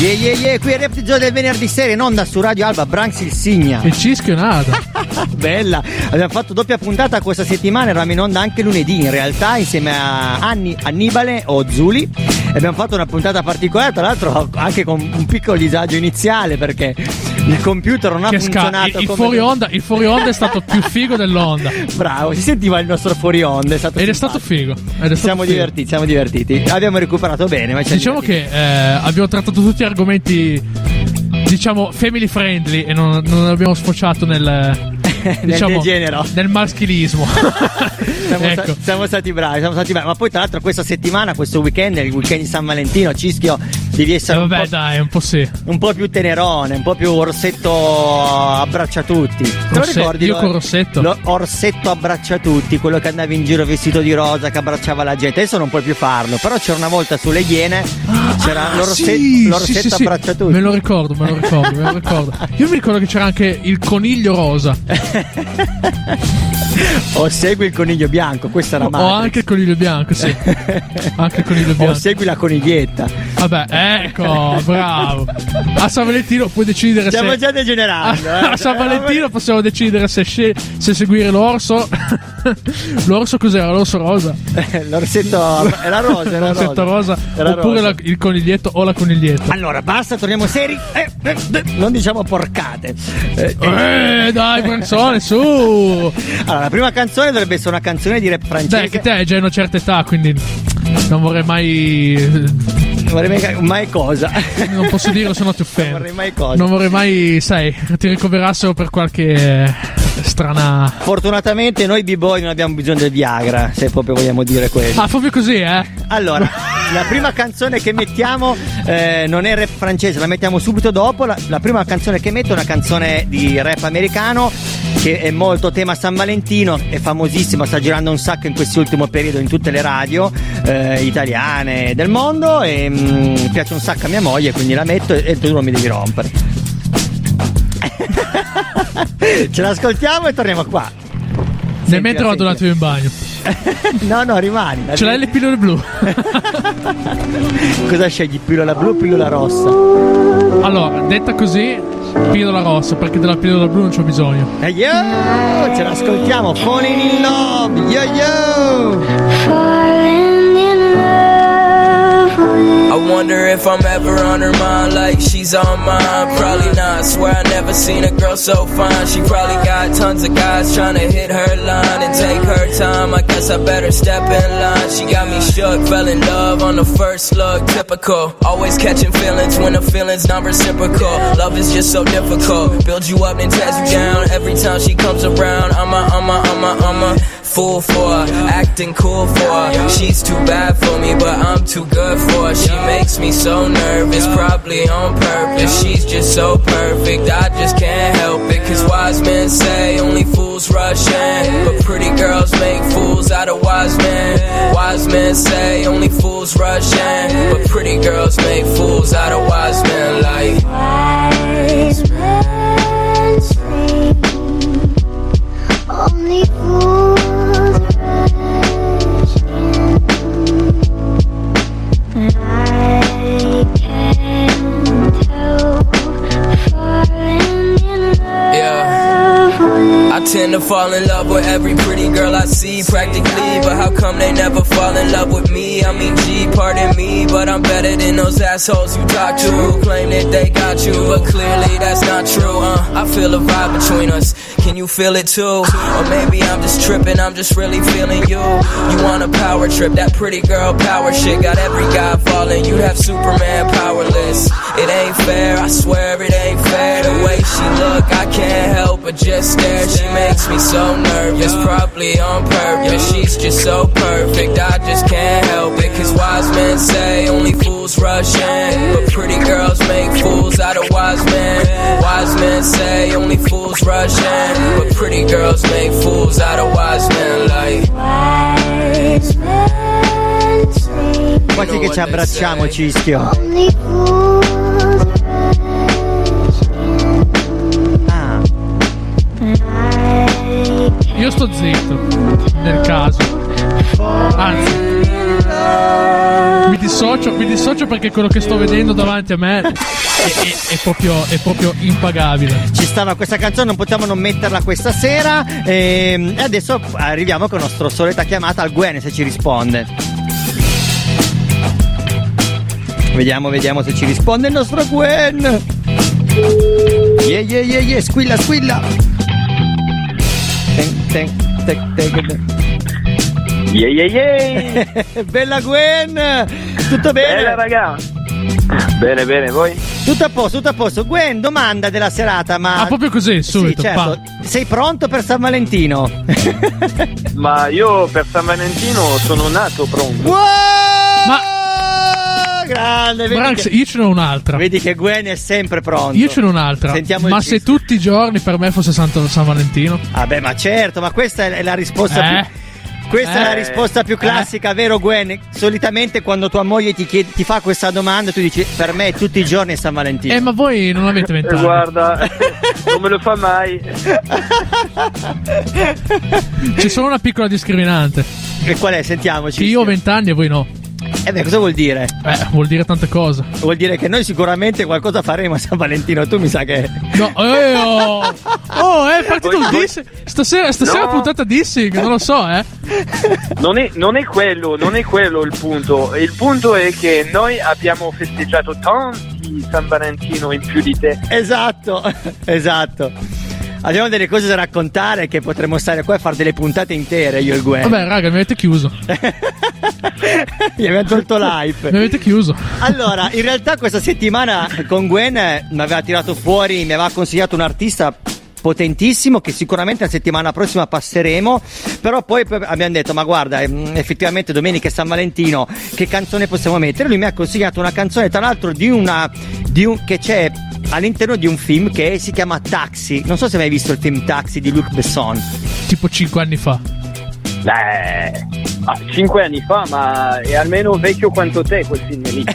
Yeah, yeah, yeah, qui è Repti Gio del venerdì sera in onda su Radio Alba, Branks il Signa. Il cischio è nada. Bella, abbiamo fatto doppia puntata questa settimana, eravamo in onda anche lunedì in realtà insieme a Anni, Annibale o Zuli abbiamo fatto una puntata particolare, tra l'altro anche con un piccolo disagio iniziale perché il computer non ha Che sca- funzionato il, il come... fuori onda, il fuori onda è stato più figo dell'onda. Bravo, si sentiva il nostro fuori onda, è stato Ed è simpatico. stato figo. Ed è stato Siamo figo. divertiti, siamo divertiti. Abbiamo recuperato bene, ma ci Diciamo che eh, abbiamo trattato tutti argomenti, diciamo, family friendly e non, non abbiamo sfociato nel. diciamo, degenero. nel maschilismo. Siamo, ecco. sta- siamo stati bravi, siamo stati bravi. Ma poi, tra l'altro, questa settimana, questo weekend, il weekend di San Valentino, Cischio, devi Eh, essere un, vabbè, po', dai, un po' sì. un po' più tenerone, un po' più orsetto abbraccia tutti. Te lo ricordi? io lo- con Rossetto? lo- orsetto abbraccia tutti, quello che andava in giro vestito di rosa, che abbracciava la gente. Adesso non puoi più farlo. Però c'era una volta sulle Iene, c'era l'orse- Ah, Sì, l'orsetto sì, sì, sì. abbraccia tutti. Me lo ricordo, me lo ricordo, me lo ricordo. Io mi ricordo che c'era anche il coniglio rosa. o segui il coniglio bianco, questa era O Matrix. anche il coniglio bianco, sì. Anche il coniglio O bianco. segui la coniglietta. Vabbè, ecco, bravo. A San Valentino puoi decidere Stiamo se. già degenerando. a, eh. a San Valentino possiamo decidere se, sce- se seguire l'orso. l'orso cos'era? L'orso rosa? L'orsetto era rosa, era L'orsetto rosa. rosa. Era oppure rosa. la- il coniglietto o la coniglietta. Allora, basta, torniamo seri. Eh, non diciamo porcate. Eh, eh. Eh, dai, canzone, su! Allora, la prima canzone dovrebbe essere una canzone di rap francese. Dai, che te hai già una certa età, quindi non vorrei mai. Non vorrei mai, mai cosa. Non posso dirlo, se no ti Non offendo. vorrei mai cosa. Non vorrei mai, sai, ti ricoverassero per qualche eh, strana. Fortunatamente noi b-boy non abbiamo bisogno del Viagra, se proprio vogliamo dire quello. Ah, proprio così, eh? Allora, la prima canzone che mettiamo eh, non è rap francese, la mettiamo subito dopo. La, la prima canzone che metto è una canzone di rap americano che è molto tema San Valentino, è famosissima, sta girando un sacco in quest'ultimo periodo in tutte le radio eh, italiane del mondo e mm, piace un sacco a mia moglie, quindi la metto e, e tu non mi devi rompere. Ce l'ascoltiamo e torniamo qua. Nel mentre vado un attimo in bagno. No, no, rimani. Ce l'hai le pillole blu? Cosa scegli? Pillola blu o pillola rossa? allora, detta così, pillola rossa, perché della pillola blu non c'ho bisogno. E yo, ce l'ascoltiamo, Falling in Love, yo yo! I wonder if I'm ever on her mind like she's on mine. Probably not. Swear I never seen a girl so fine. She probably got tons of guys trying to hit her line and take her time. I guess I better step in line. She got me shook, fell in love on the first look. Typical. Always catching feelings when the feelings not reciprocal. Love is just so difficult. Builds you up and tears you down. Every time she comes around, I'm a, I'm a, I'm a, I'm a fool for her, acting cool for her. She's too bad for me, but I'm too good for her. She makes me so nervous, probably on purpose. She's just so perfect, I just can't help it. Cause wise men say only fools rush in, but pretty girls make fools out of wise men. Wise men say only fools rush in, but pretty girls make fools out of wise men. Like, Wise tend to fall in love with every pretty girl I see practically, but how come they never fall in love with me? I mean, G, pardon me, but I'm better than those assholes you talk to who claim that they got you, but clearly that's not true. Uh, I feel a vibe between us. Can you feel it too? Or maybe I'm just tripping, I'm just really feeling you. You want a power trip, that pretty girl power shit got every guy falling. You have Superman powerless. It ain't fair, I swear it ain't fair. The way she look, I can't help but just stare. She makes me so nervous, probably on purpose. She's just so perfect, I just can't help it. Cause wise men say only fools rush in, but pretty girls make fools out of wise men. Wise men say only fools rush in, but pretty girls make fools out of wise men. Like, wise men. Quanti che ci abbracciamo, Cischio? Only fools. Io sto zitto, nel caso. Anzi, mi dissocio, mi dissocio perché quello che sto vedendo davanti a me è, è- è proprio, è proprio impagabile. ci stava questa canzone, non potevamo non metterla questa sera. ehm, E adesso arriviamo con la nostra solita chiamata al Gwen se ci risponde. Vediamo, vediamo se ci risponde il nostro Gwen. Yeah, yeah, yeah, yeah, squilla, squilla. Ten, ten, ten, ten. Yeah, yeah, yeah. Bella Gwen! Tutto bene? Bella raga. Bene, bene, voi? Tutto a posto, tutto a posto. Gwen, domanda della serata, ma... Ah, proprio così, subito. Sì, certo. pa. Sei pronto per San Valentino? Ma io per San Valentino sono nato pronto. Ma... Grande, Branks, che, io ce n'ho un'altra. vedi che Gwen è sempre pronto. Io ce n'ho un'altra. Sentiamo Ma se tutti i giorni per me fosse Santo San Valentino? Vabbè, ma certo, ma questa è la risposta Eh? più... Questa è la Eh? risposta più classica, vero Gwen? Solitamente quando tua moglie ti, chiede- ti fa questa domanda tu dici per me tutti i giorni è San Valentino. Eh, ma voi non avete Eh, vent'anni. guarda, non me lo fa mai. C'è solo una piccola discriminante. E qual è? Sentiamoci. Che io ho vent'anni e voi no. Eh beh, cosa vuol dire? Eh, vuol dire tante cose. Vuol dire che noi sicuramente qualcosa faremo a San Valentino. Tu mi sa che. No, eh, oh, oh, è partito voi- dissing. Stasera, stasera No. puntata dissing, non lo so, eh. Non è, non è quello, non è quello il punto. Il punto è che noi abbiamo festeggiato tanti San Valentino in più di te. Esatto, esatto. Abbiamo delle cose da raccontare che potremmo stare qua e fare delle puntate intere, io e il Gwen. Vabbè, raga, mi avete chiuso. Mi abbiamo tolto Mi l'hype. avete chiuso. Allora, in realtà questa settimana con Gwen eh, mi aveva tirato fuori, mi aveva consigliato un artista potentissimo che sicuramente la settimana prossima passeremo però poi poi abbiamo detto ma guarda ehm, effettivamente domenica è San Valentino che canzone possiamo mettere lui mi ha consigliato una canzone tra l'altro di una di un, che c'è all'interno di un film che si chiama Taxi non so se hai mai visto il film Taxi di Luc Besson Tipo 5 anni fa. Eh, ah, cinque anni fa, ma è almeno vecchio quanto te quel film lì.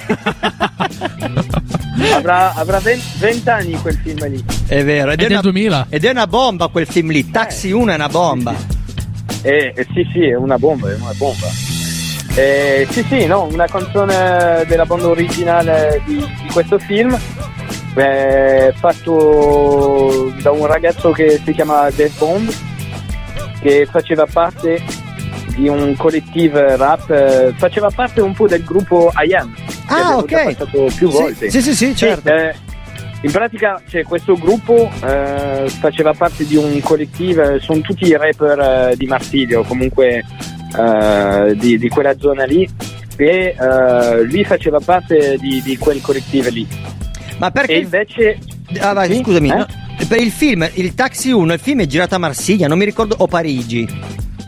avrà avrà 20 anni quel film lì. è vero ed È è, del una, 2000. ed è una bomba quel film lì Taxi 1 è una bomba Eh, eh, sì, sì, è una bomba, è una bomba. Eh, sì, sì, no, una canzone della banda originale di, di questo film, eh, fatto da un ragazzo che si chiama Death Bomb, che faceva parte di un collettivo rap, eh, faceva parte un po' del gruppo I Am. che Ah, abbiamo ok. già passato più Sì, volte. sì, sì, sì, certo. eh, in pratica cioè, questo gruppo eh, faceva parte di un collettivo, sono tutti i rapper eh, di Marsiglio, comunque eh, di, di quella zona lì, e lui faceva parte di, di quel collettivo lì. Ma perché E invece... Ah, vai, Sì? scusami, Eh? no, per il film, il Taxi 1, il film è girato a Marsiglia, non mi ricordo, o Parigi,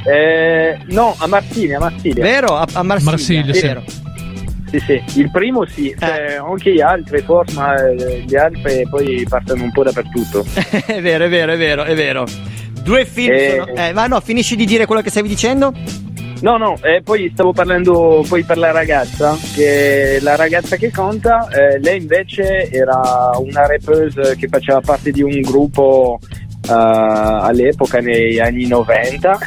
eh, no, a Marsiglia, a Marsiglia. vero? A, a Marsiglia, Marsiglia, sì. vero. Sì, sì, il primo sì, cioè, anche gli altri forse, ma eh, gli altri poi partono un po' dappertutto. è vero, è vero, è vero, è vero. Due film Eh. sono... Eh, ma no, finisci di dire quello che stavi dicendo? No, no, e poi stavo parlando poi per la ragazza, che la ragazza che conta, eh, lei invece era una rapper che faceva parte di un gruppo eh, all'epoca, negli anni 90.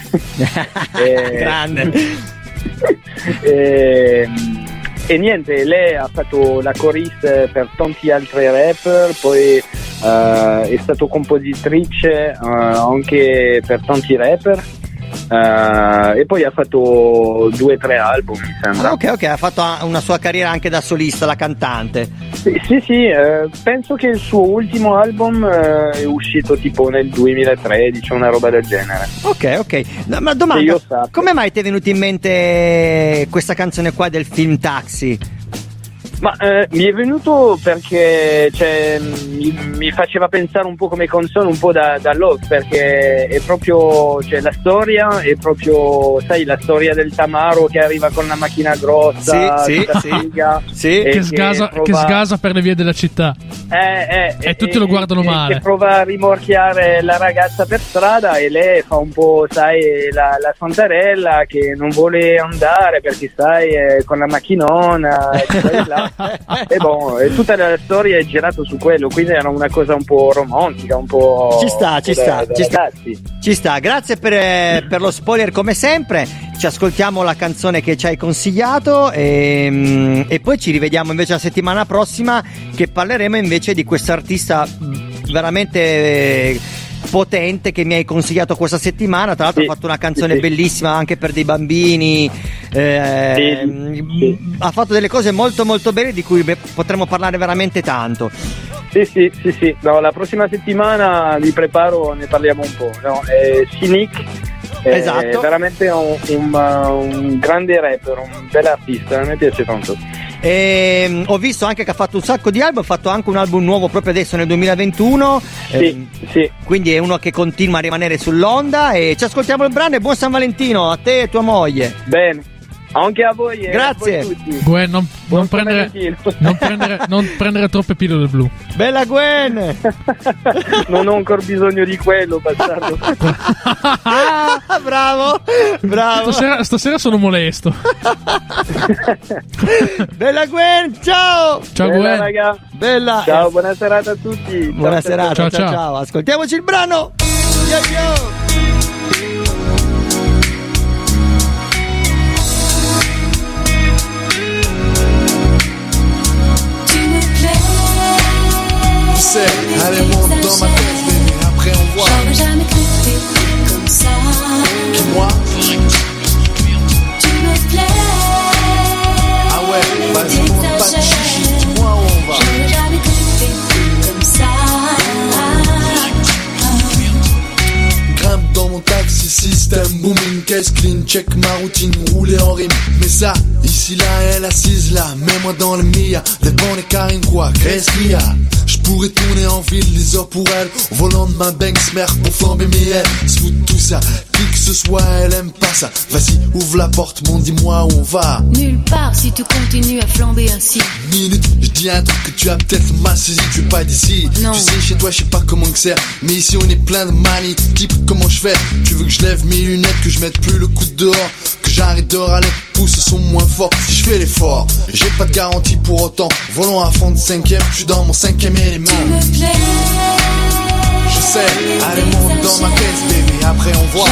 Eh. Grande. e, e niente, lei ha fatto la corista per tanti altri rapper, poi eh, è stata compositrice eh, anche per tanti rapper. Eh, e poi ha fatto due o tre album, mi sembra. Ah, ok, ok, ha fatto una sua carriera anche da solista, la cantante. Sì, sì, sì, eh, penso che il suo ultimo album eh, è uscito tipo nel 2013, una roba del genere. Ok, ok. No, ma domanda, come mai ti è venuta in mente questa canzone qua del film Taxi? Ma eh, mi è venuto perché cioè, mi, mi faceva pensare un po' come canzone, un po' da, da Lost, perché è proprio cioè, la storia, è proprio, sai, la storia del Tamaro che arriva con la macchina grossa, Sì, sì, sì. figa, Sì. e Che sgasa, che prova- sgasa per le vie della città. eh, eh, E tutti lo guardano male. Che prova a rimorchiare la ragazza per strada e lei fa un po', sai, la, la santarella che non vuole andare perché, sai, con la macchinona e e là. E boh, e tutta la storia è girata su quello, quindi era una cosa un po' romantica, un po'... Ci sta, ci sta, da ci sta. Ci sta, grazie per, eh, per lo spoiler come sempre. Ci ascoltiamo la canzone che ci hai consigliato e, mm, e poi ci rivediamo invece la settimana prossima che parleremo invece di quest'artista mm, veramente eh, potente che mi hai consigliato questa settimana. Tra l'altro Sì, ha fatto una canzone sì, bellissima anche per dei bambini. eh, Sì. Ha fatto delle cose molto molto belle di cui beh, potremmo parlare veramente tanto. Sì, sì, sì, sì. No, la prossima settimana vi preparo, ne parliamo un po'. No? È Cynic, è Esatto. veramente un, un, un grande rapper, un bel artista, a me piace tanto. E, mm, ho visto anche che ha fatto un sacco di album, ha fatto anche un album nuovo proprio adesso nel 2021. Sì, ehm, sì. quindi è uno che continua a rimanere sull'onda e ci ascoltiamo il brano e buon San Valentino a te e tua moglie. Bene. Anche a voi e Grazie. a voi tutti. Gwen, non, non prendere, non, prendere, non prendere troppe pillole blu. Bella Gwen! non ho ancora bisogno di quello, bastardo. bravo, bravo. Stasera, stasera sono molesto. Bella Gwen, ciao! Ciao Bella, Gwen. raga. Bella. Ciao, buona serata a tutti. Buona Ciao, serata, ciao Ciao, ciao. Ascoltiamoci il brano. Ciao, ciao. Sais, allez monte dans ma tête, baby, après on voit. J'aurais jamais cru que comme ça. Moi, Tu me plais. ah ouais, vas-y, monte pas de chichi, dis-moi où on va. J'aurais jamais cru comme ça. Grimpe dans mon taxi, système booming, caisse clean, check ma routine, rouler en rime. Mais ça, ici là, elle assise là, mets-moi dans le mia, des bonnes et carines quoi, qu'est-ce qu'il y a Je pourrais tourner en ville, les heures pour elle, au volant de ma Banks mère pour flamber mes ailes, sous tout ça, qui que ce soit, elle aime pas ça. Vas-y, ouvre la porte, mon dis-moi où on va. Nulle part si tu continues à flamber ainsi. minute, je dis un truc que tu as peut-être mal saisi, tu es pas d'ici. Non. Tu sais, chez toi, je sais pas comment que c'est, mais ici on est plein de manie. Type, comment je fais? Tu veux que je lève mes lunettes, que je mette plus le coup de dehors, que j'arrête de râler, pousse le son moins fort. Si je fais l'effort, j'ai pas de garantie pour autant. Volant à fond de cinquième, je suis dans mon cinquième élément. Tu me plais. Je sais, allez monte dans ma caisse, baby, après on voit.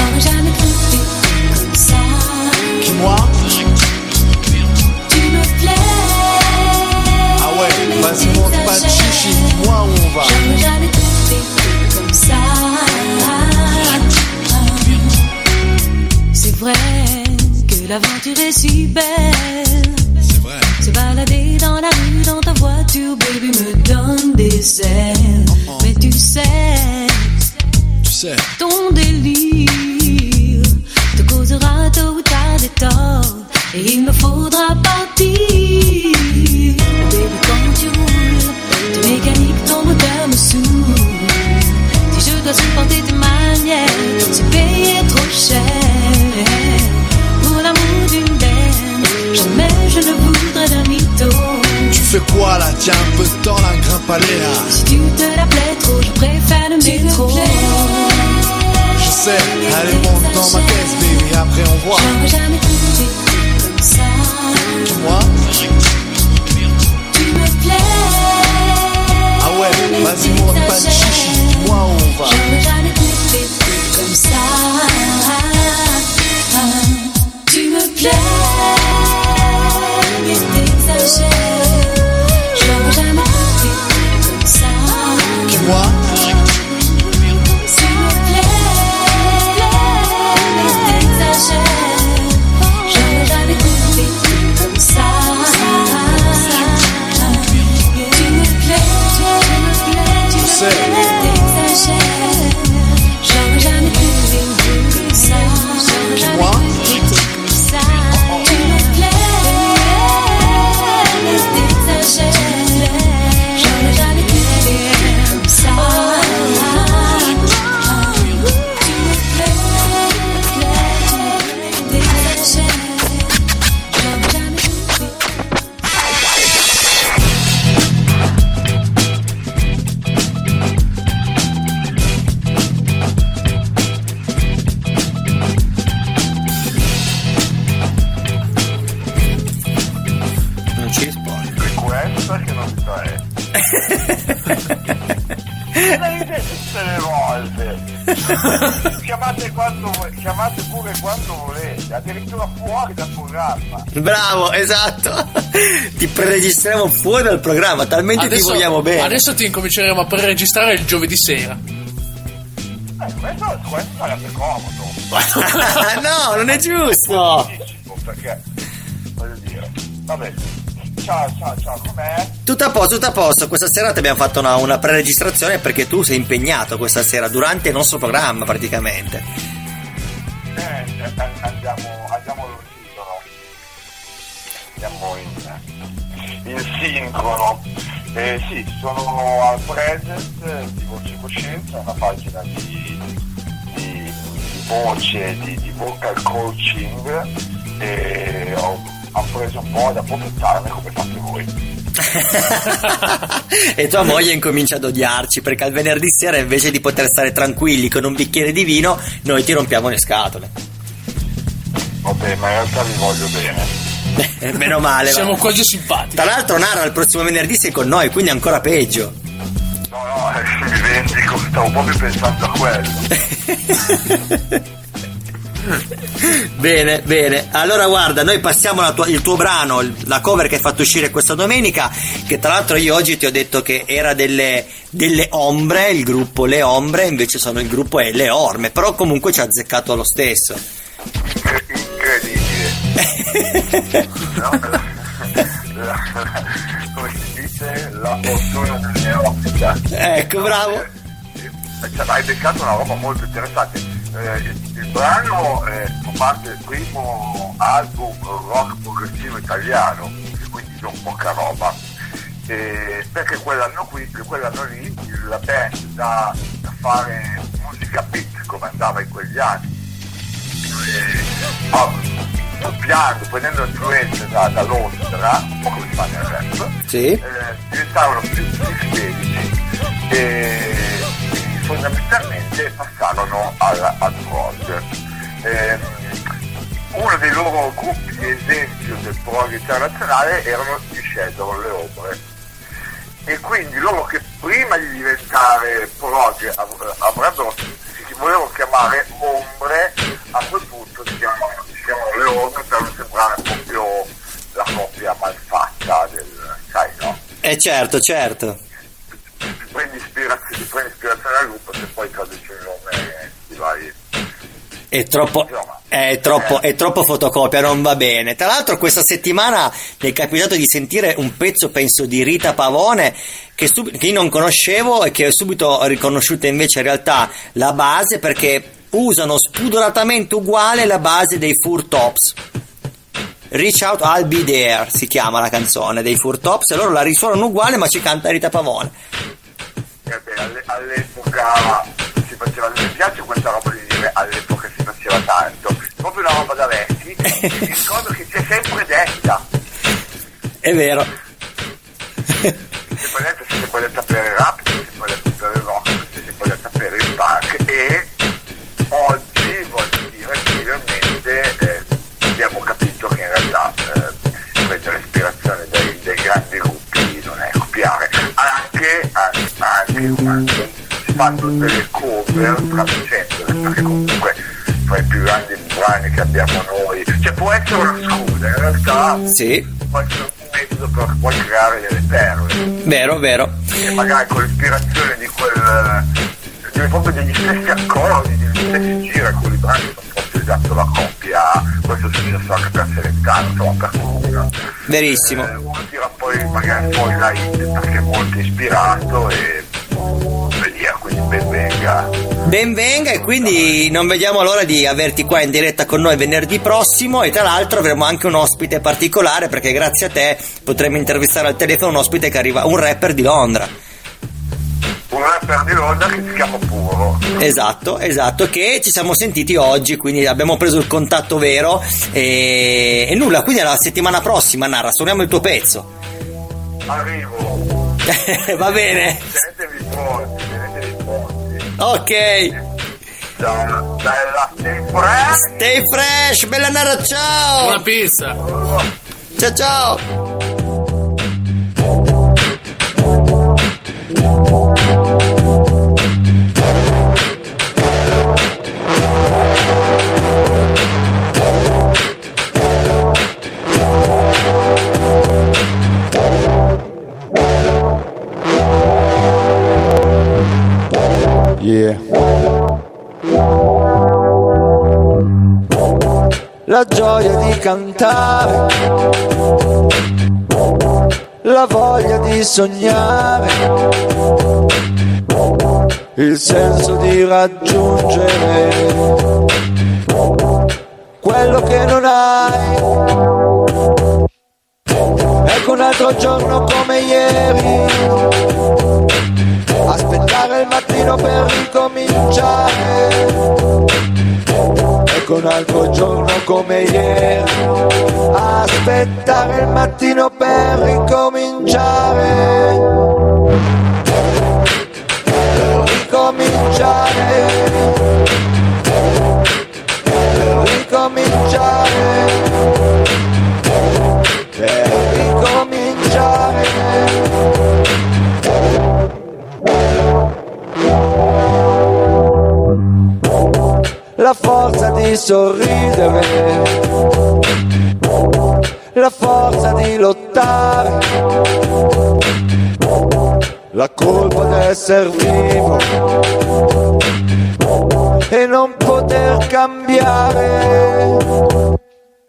Bravo, esatto. Ti preregistriamo fuori dal programma, talmente ti vogliamo bene. adesso ti incominceremo a preregistrare il giovedì sera. Eh, questo, questo sarebbe comodo. no, non è giusto. Perché, voglio dire, vabbè, ciao, ciao, ciao, com'è? Tutto a posto, tutto a posto. Questa sera ti abbiamo fatto una, una preregistrazione perché tu sei impegnato questa sera durante il nostro programma praticamente. In, in sincrono. Eh, sì, sono al present di Voce Coscienza, una pagina di, di, di voce, di, di vocal coaching e ho, ho preso un po' ad approfittarne come fate voi. e tua moglie incomincia ad odiarci perché al venerdì sera invece di poter stare tranquilli con un bicchiere di vino, noi ti rompiamo le scatole. Vabbè, ma in realtà vi voglio bene. Meno male. Siamo va. quasi simpatici. Tra l'altro, Nara, il prossimo venerdì sei con noi, quindi ancora peggio. No, no, eh, mi vendico, stavo proprio pensando a quello. bene, bene. Allora guarda, noi passiamo la tua- il tuo brano, la cover che hai fatto uscire questa domenica, che tra l'altro io oggi ti ho detto che era delle, delle ombre, il gruppo Le Ombre, invece sono il gruppo è Le Orme, però comunque ci ha azzeccato lo stesso. Incredibile. Come si dice? La fortuna del neofita. Ecco, bravo. Cioè, hai beccato una roba molto interessante. Eh, il, il brano eh, fa parte del primo album rock progressivo italiano, quindi non poca roba. Eh, perché quell'anno, qui, quell'anno lì la band da, da fare musica beat come andava in quegli anni, eh, ah, doppiando, prendendo influenze da, da Londra, un po' come si fa nel rap, Sì. eh, diventavano più, felici e fondamentalmente passarono al, al prog. Ehm, uno dei loro gruppi di esempio del prog internazionale erano gli Shadow, le Ombre. E quindi loro che prima di diventare prog av- avrebbero, si volevano chiamare ombre, a quel punto si chiamano, si chiamano le ombre per sembrare proprio la coppia malfatta del, sai no? Eh certo, certo. ti prendi ispirazione, ti prendi ispirazione dal gruppo se poi traduci il nome ti vai È troppo, è, troppo, è troppo fotocopia, non va bene. Tra l'altro, questa settimana mi è capitato di sentire un pezzo, penso, di Rita Pavone che, sub- che io non conoscevo e che ho subito riconosciuto invece in realtà la base perché usano spudoratamente uguale la base dei Fur Tops. Reach Out I'll Be There si chiama la canzone dei Fur Tops e loro la risuonano uguale ma ci canta Rita Pavone. Beh, alle- all'epoca si faceva, mi piace questa roba di dire all'epoca si faceva tanto, proprio una roba da vecchi, mi ricordo che c'è sempre detta, È vero. si può detta, si può detta per il gruppi non è copiare, anche, anche, anche fanno delle cover traducendole, perché comunque fra i più grandi brani che abbiamo noi, cioè può essere una scusa, in realtà Sì. può essere un metodo per poi creare delle perle Vero, vero. e magari con l'ispirazione di quel di proprio degli stessi accordi, degli stessi giri, alcuni brani sono proprio esatto la coppia, questo successo anche per Celentano, insomma per fortuna. Verissimo. Eh, uno tira poi magari poi la hit perché è molto ispirato e via, quindi ben venga. Ben venga e quindi non vediamo l'ora di averti qua in diretta con noi venerdì prossimo e tra l'altro avremo anche un ospite particolare perché grazie a te potremo intervistare al telefono un ospite che arriva, un rapper di Londra. Un rapper di Londra che si chiama Puro. Esatto, esatto, che ci siamo sentiti oggi, quindi abbiamo preso il contatto vero e, e nulla, quindi alla settimana prossima Narra, suoniamo il tuo pezzo. Arrivo. Va bene, Tenetevi pronti, tenetevi pronti. ok. Da, bella stay fresh. Stay fresh, bella Narra, ciao! Buona pizza! Ciao ciao! Yeah. La gioia di cantare, la voglia di sognare, il senso di raggiungere quello che non hai. Ecco un altro giorno come ieri aspettare il mattino per ricominciare. Ecco un altro giorno come ieri, aspettare il mattino per ricominciare. Ricominciare. Ricominciare. Sorridere, la forza di lottare, la colpa d'essere vivo. E non poter cambiare.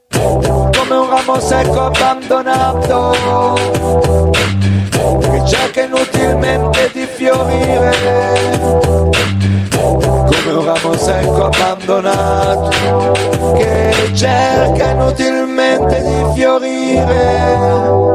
Come un ramo secco abbandonato. Che cerca inutilmente di fiorire un secco abbandonato che cerca inutilmente di fiorire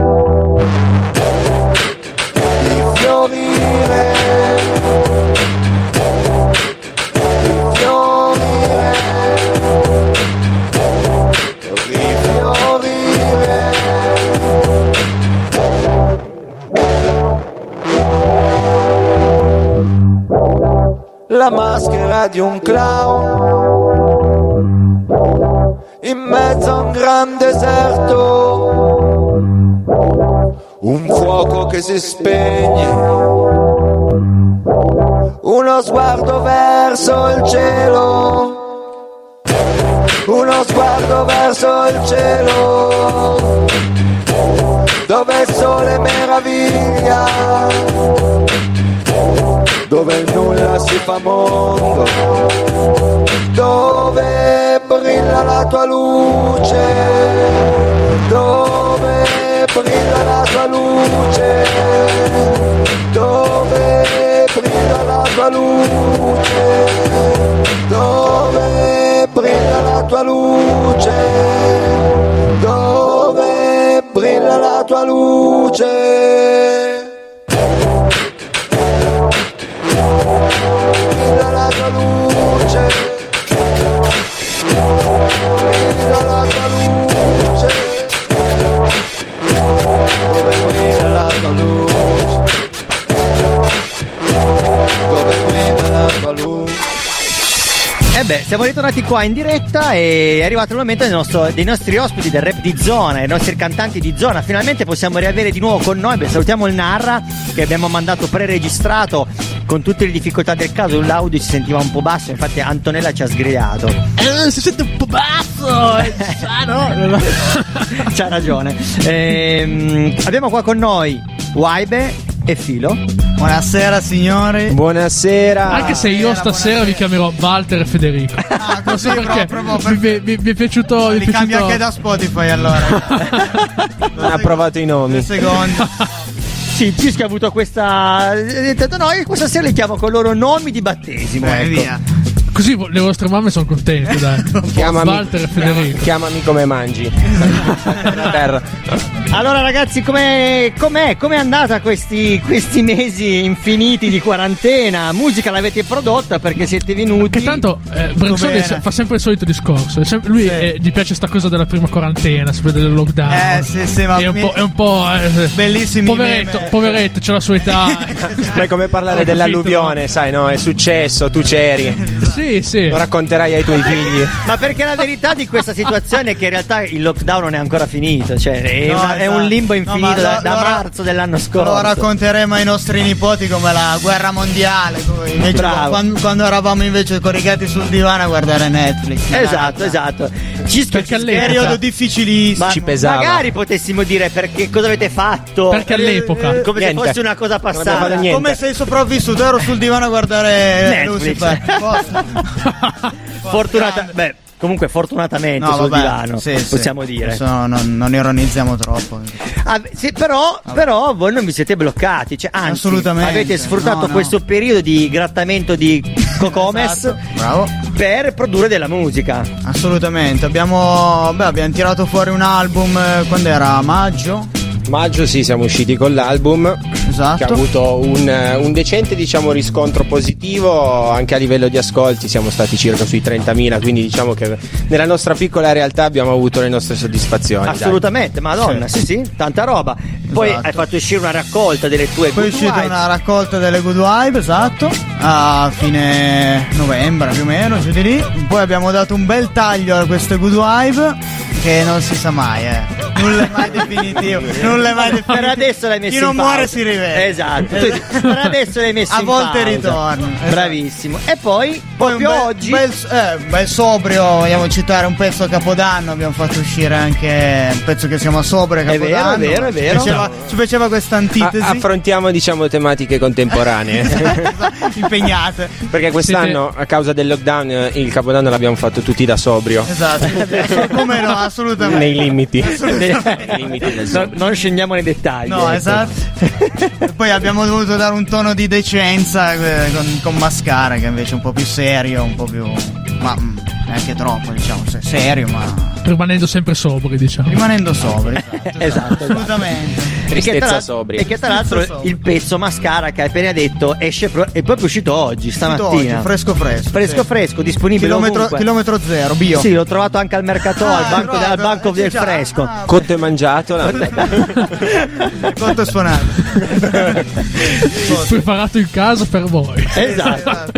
di un clown. In mezzo a un gran deserto. Un fuoco che si spegne. Uno sguardo verso il cielo. Uno sguardo verso il cielo. Dove il sole meraviglia dove nulla si fa mondo, dove brilla la tua luce, dove brilla la tua luce, dove brilla la tua luce, dove brilla la tua luce, dove brilla la tua luce. Qua in diretta e è arrivato il momento del nostro- dei nostri ospiti del rap di zona, i nostri cantanti di zona. Finalmente possiamo riavere di nuovo con noi. Beh, salutiamo il Narra che abbiamo mandato pre-registrato con tutte le difficoltà del caso. L'audio si sentiva un po' basso, infatti Antonella ci ha sgridato. Eh, si sente un po' basso. eh, ah, no. C'ha ragione. Ehm, abbiamo qua con noi Waibe e Filo. Buonasera signori. Buonasera. Anche se io stasera vi chiamerò Walter e Federico. Ah, Non so così perché. proprio, proprio Mi, mi- mi è piaciuto. Mi è Li cambia piaciuto... anche da Spotify allora. Non ha provato i nomi. Due secondi. Sì, Cischi ha avuto questa. Detto no, io questa sera li chiamo con i loro nomi di battesimo. Eh, ecco. via. Così le vostre mamme sono contente, dai. Chiamami, Walter e Federico. chiamami come mangi. Terra. Allora, ragazzi, com'è, com'è, com'è andata questi, questi mesi infiniti di quarantena? Musica l'avete prodotta perché siete venuti. Che tanto eh, fa sempre il solito discorso. È sem- lui Sì. eh, gli piace sta cosa della prima quarantena, sempre del lockdown. Eh, sì, sì, ma È un mi- po'. È un po' eh, Bellissimi Poveretto, meme. poveretto, c'ha la sua età. È come parlare dell'alluvione, sai, no? È successo, tu c'eri. Sì, sì. Lo racconterai ai tuoi figli. Ma perché la verità di questa situazione è che in realtà il lockdown non è ancora finito, cioè è, No, una- è un limbo No, infinito ma da, lo- da lo marzo dell'anno scorso. Lo racconteremo ai nostri nipoti come la guerra mondiale. come invece Bravo. quando, quando eravamo invece coricati sul divano a guardare Netflix. Esatto, esatto. Cisco Perché ci all'epoca- Periodo difficilissimo. Ma Ci pesava. magari potessimo dire perché cosa avete fatto? Perché all'epoca. Come Niente. se fosse una cosa passata. Come sei sopravvissuto? Ero sul divano a guardare Netflix. Lucifer. Fortunata, beh, comunque fortunatamente No, sul vabbè, divano, sì, sì. possiamo dire. Adesso non, non ironizziamo troppo. Ah, sì, però, però voi non vi siete bloccati, cioè, anzi, Assolutamente. avete sfruttato No, no. questo periodo di grattamento di cocomes Esatto. Per produrre della musica. Assolutamente. Abbiamo, beh, abbiamo tirato fuori un album eh, quando era maggio. Maggio sì, siamo usciti con l'album Esatto. che ha avuto un, eh, un decente diciamo, riscontro positivo anche a livello di ascolti, siamo stati circa sui 30.000, quindi diciamo che nella nostra piccola realtà abbiamo avuto le nostre soddisfazioni. dai. Assolutamente, madonna, sì. sì, tanta roba. Poi Esatto. hai fatto uscire una raccolta delle tue Poi è good uscita vibes. una raccolta delle Good Vibe, esatto, a fine novembre più o meno, giù di lì. Poi abbiamo dato un bel taglio a queste Good Vibe che non si sa mai, eh. Nulla è mai definitivo. Nulla è mai definitivo. Per adesso l'hai messo Chi non in muore si rivede. Esatto. Per adesso l'hai messo A in volte ritorna. Esatto. Bravissimo. E poi, Poi un proprio bel, oggi bel, eh, bel sobrio, vogliamo citare un pezzo a Capodanno, abbiamo fatto uscire anche un pezzo che si chiama Sobrio a È vero, Capodanno. è vero, è vero. Ci piaceva, ci piaceva questa A- antitesi. affrontiamo diciamo tematiche contemporanee impegnate. perché quest'anno a causa del lockdown eh, il capodanno l'abbiamo fatto tutti da sobrio Esatto. Come no, assolutamente. nei limiti Assolutamente. No, non scendiamo nei dettagli. No, ecco. esatto. Poi abbiamo dovuto dare un tono di decenza eh, con, con Mascara, che invece è un po' più serio, un po' più. ma neanche troppo, diciamo, se- serio, ma Rimanendo sempre sobri, diciamo. rimanendo sobrio. Esatto. Assolutamente. E che, tra Tristezza sobria. e che tra l'altro il pezzo mascara che hai appena detto esce pro- è proprio uscito oggi, stamattina. Oggi, fresco fresco. Fresco sì. fresco, disponibile Chilometro, ovunque. chilometro zero, bio. Sì, l'ho trovato anche al mercato, Ah, al banco, proprio, al banco eh, del già. fresco. Ah, cotto e mangiato Conto è suonato. Preparato in casa per voi. Esatto.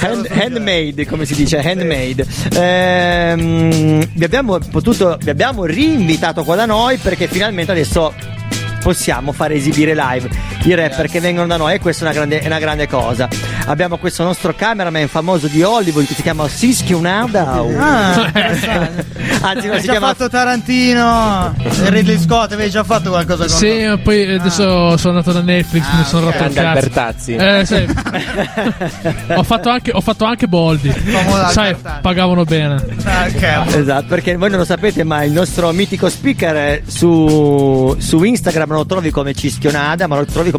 Hand- handmade, come si dice, handmade. Ehm, vi abbiamo potuto, vi abbiamo rinvitato qua da noi perché finalmente adesso possiamo fare esibire live i rapper che vengono da noi e questa è una grande, è una grande cosa. Abbiamo questo nostro cameraman famoso di Hollywood che si chiama Siskio Nardau. Ah, interessante. Anzi, non Hai si già chiama fatto Tarantino e Ridley Scott, avevi già fatto qualcosa con Sì, ma poi adesso sono andato da Netflix, mi sono rotto il cazzo. Albertazzi. Eh, sì. ho, fatto anche, ho fatto anche Boldi. Sai, pagavano bene. Ah, ok. Esatto, perché voi non lo sapete, ma il nostro mitico speaker eh, su, su Instagram non lo trovi come Cischionada, ma lo trovi come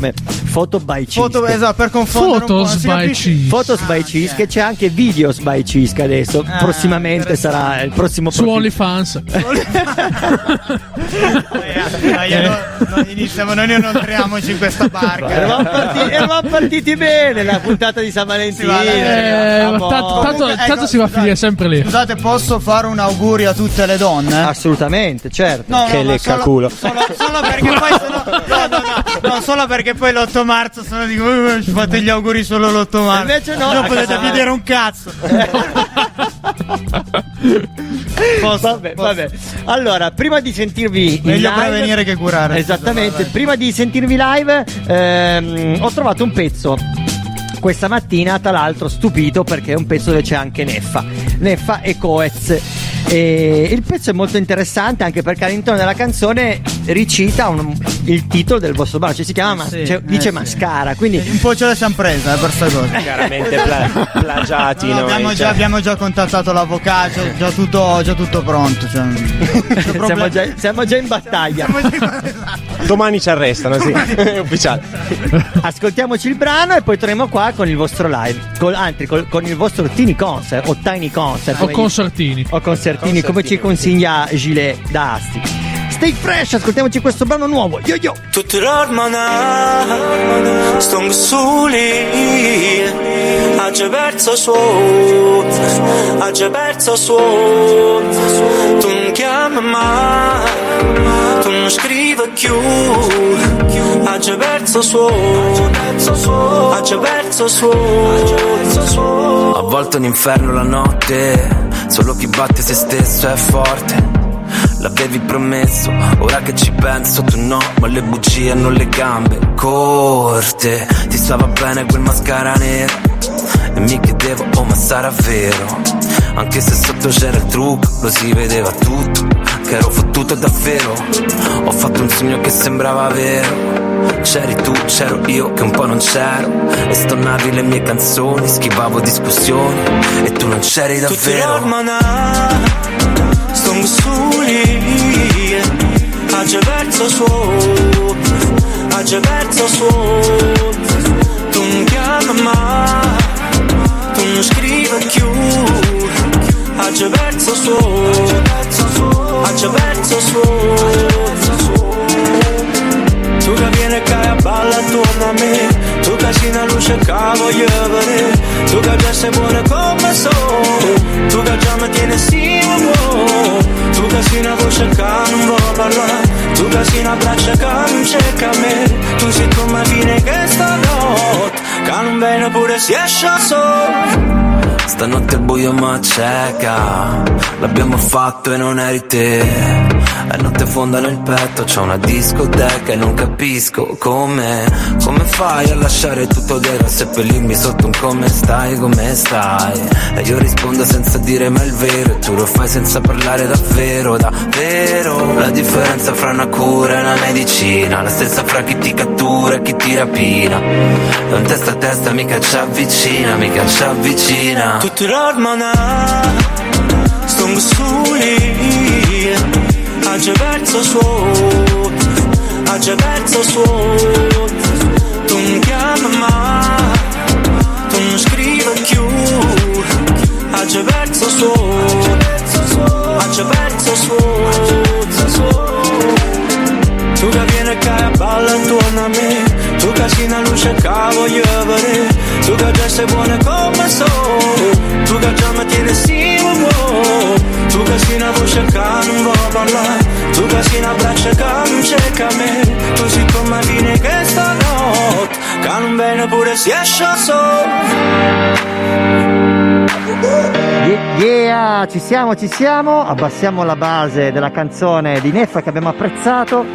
Photo by Cisca. Foto, esatto, per confondere Photos by capisce. Cheese. Photos by Ah, Cisca ok. e c'è anche Videos by Cisca adesso. Ah, Prossimamente sarà il prossimo Su. OnlyFans. Iniziamo, noi non entriamoci in questa barca. Eravamo partiti, eravamo partiti bene la puntata di San Valentino. Eh, tanto, tanto- Comunque, tanto ecco, si va a finire sempre lì. Scusate, posso fare un augurio a tutte le donne? Assolutamente, certo. No, Che no, lecca solo, culo. Solo, solo perché poi sennò, no, no, no, no, solo perché poi l'8 marzo sono dico "Eh, ci fate gli auguri solo l'8 marzo. Invece no, non potete più dire un cazzo. Posso- Vabbè, posso- vabbè. Allora, prima di sentirvi Meglio live, prevenire che curare. Esattamente, Scusa, vai, vai. prima di sentirvi live, ehm, ho trovato un pezzo. Questa mattina, tra l'altro, stupito perché è un pezzo dove c'è anche Neffa. Neffa e Coez. E il pezzo è molto interessante anche perché all'interno della canzone ricita un- il titolo del vostro brano, cioè si chiama, Eh sì, cioè, eh dice sì. Mascara. Quindi Un po' ce la siamo presa eh, per sta cosa. chiaramente pla- plagiati No, abbiamo, cioè. già, abbiamo già contattato l'avvocato, già, già tutto, già tutto pronto. Cioè, siamo già, siamo già in battaglia. domani ci arrestano sì è ufficiale Ascoltiamoci il brano e poi torniamo qua con il vostro live, col, anzi col- con il vostro Tiny Concert o Tiny Concert. O concertini. o concertini, come ci Concertini. consiglia Gilet da Asti. Stay fresh, ascoltiamoci questo brano nuovo. Yo yo! Tutti l'ormana Stongo soli Ha già perso suono Ha già perso suono Tu non chiami mai Tu non scrivi più. Ha già perso suono Ha già perso suono A volte un inferno la notte Solo chi batte se stesso è forte L'avevi promesso, ora che ci penso tu no Ma le bugie hanno le gambe corte Ti stava bene quel mascara nero E mi chiedevo, oh ma sarà vero Anche se sotto c'era il trucco, lo si vedeva tutto Che ero fottuto davvero. Ho fatto un sogno che sembrava vero. C'eri tu, c'ero io che un po' non c'ero. E stonavi le mie canzoni, schivavo discussioni. E tu non c'eri davvero. Aġe verso suo Aġe verso suo Tu non chiama mai Tu non scrivi più Aġe verso suo Aġe verso suo Tu che vieni e cai a balla attorno a me. Tu una luce che voglio vedere Tu che già sei buona come so Tu che già mi tieni sicuro Tu una voce che non vuole parlare. Tu una braccia che non cerca me. Tu sei come fine che stanotte. Che non viene pure si esce solo Stanotte è buio ma cieca. L'abbiamo fatto e non eri te È notte fonda nel petto C'ho una discoteca e non capisco come. Come fai a lasciare tutto vero A seppellirmi sotto un come stai, come stai? E io rispondo senza dire mai il vero E tu lo fai senza parlare davvero, davvero. La differenza fra una cura e una medicina La stessa fra chi ti cattura e chi ti rapina. Non testa a testa mica ci avvicina, mica ci avvicina. Tutti l'ormana Stong soli Aġe verso suo Aġe verso suo. Tu non chiama mai Tu non scrivi più Aġe verso suo Aġe verso suo. Tu che vieni e a balla attorno a me. Tu che sei una luce che voglio vedere Tu che già sei buona come so Tu che già mi tieni sicuro Tu una voce che non vuole parlare Tu una braccia che non cerca me Tu sei come fine che stanotte Che non viene pure si esce solo Ye- Yeah, ci siamo, ci siamo. Abbassiamo la base della canzone di Neffa che abbiamo apprezzato.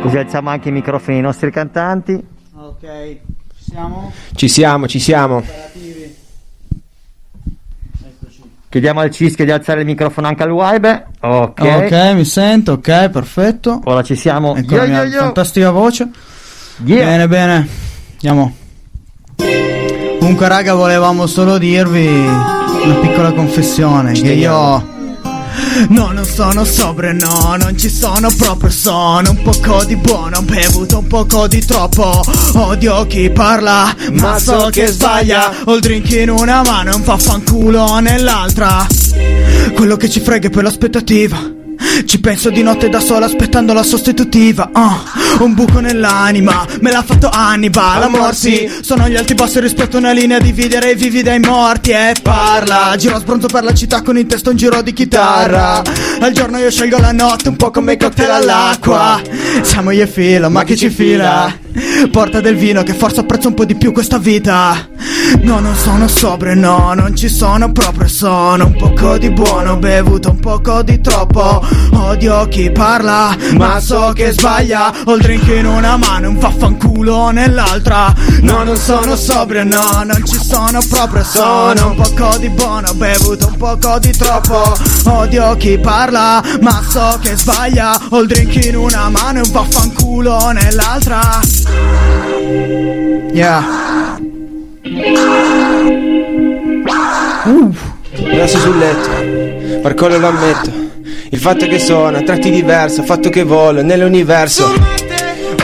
Così alziamo anche i microfoni ai nostri cantanti. Ok, ci siamo? Ci siamo, ci siamo. Operativi. Chiediamo al Cischio di alzare il microfono anche al Waibe. Ok. Ok, mi sento, ok, perfetto. Ora ci siamo. Ecco Yo, la mia yo, yo. fantastica voce. Yeah. Bene, bene. Andiamo. Comunque, raga, volevamo solo dirvi una piccola confessione. Che io. No, non sono sobrio, no, non ci sono proprio, sono un poco di buono, ho bevuto un poco di troppo, odio chi parla, ma so che sbaglia, ho il drink in una mano e un vaffanculo nell'altra, quello che ci frega è poi l'aspettativa. Ci penso di notte da sola aspettando la sostitutiva Ah, Un buco nell'anima, me l'ha fatto Hannibal A morsi, sono gli alti bassi rispetto a una linea dividere i vivi dai morti E parla, giro a sbronzo per la città con in testa un giro di chitarra. Al giorno io scelgo la notte un po' come cocktail all'acqua. Siamo io e filo, ma chi ci fila? Porta del vino che forse apprezzo un po' di più questa vita. No, non sono sobrio, no, non ci sono proprio Sono un poco di buono, bevuto un poco di troppo. Odio chi parla, ma so che sbaglia. Ho il drink in una mano e un vaffanculo nell'altra. No, non sono sobrio, no, non ci sono proprio Sono un poco di buono, bevuto un poco di troppo. Odio chi parla, ma so che sbaglia. Ho il drink in una mano e un vaffanculo nell'altra Yeah Adesso sul letto, Marcolo lo ammetto. Il fatto che sono a tratti diverso, fatto che volo nell'universo.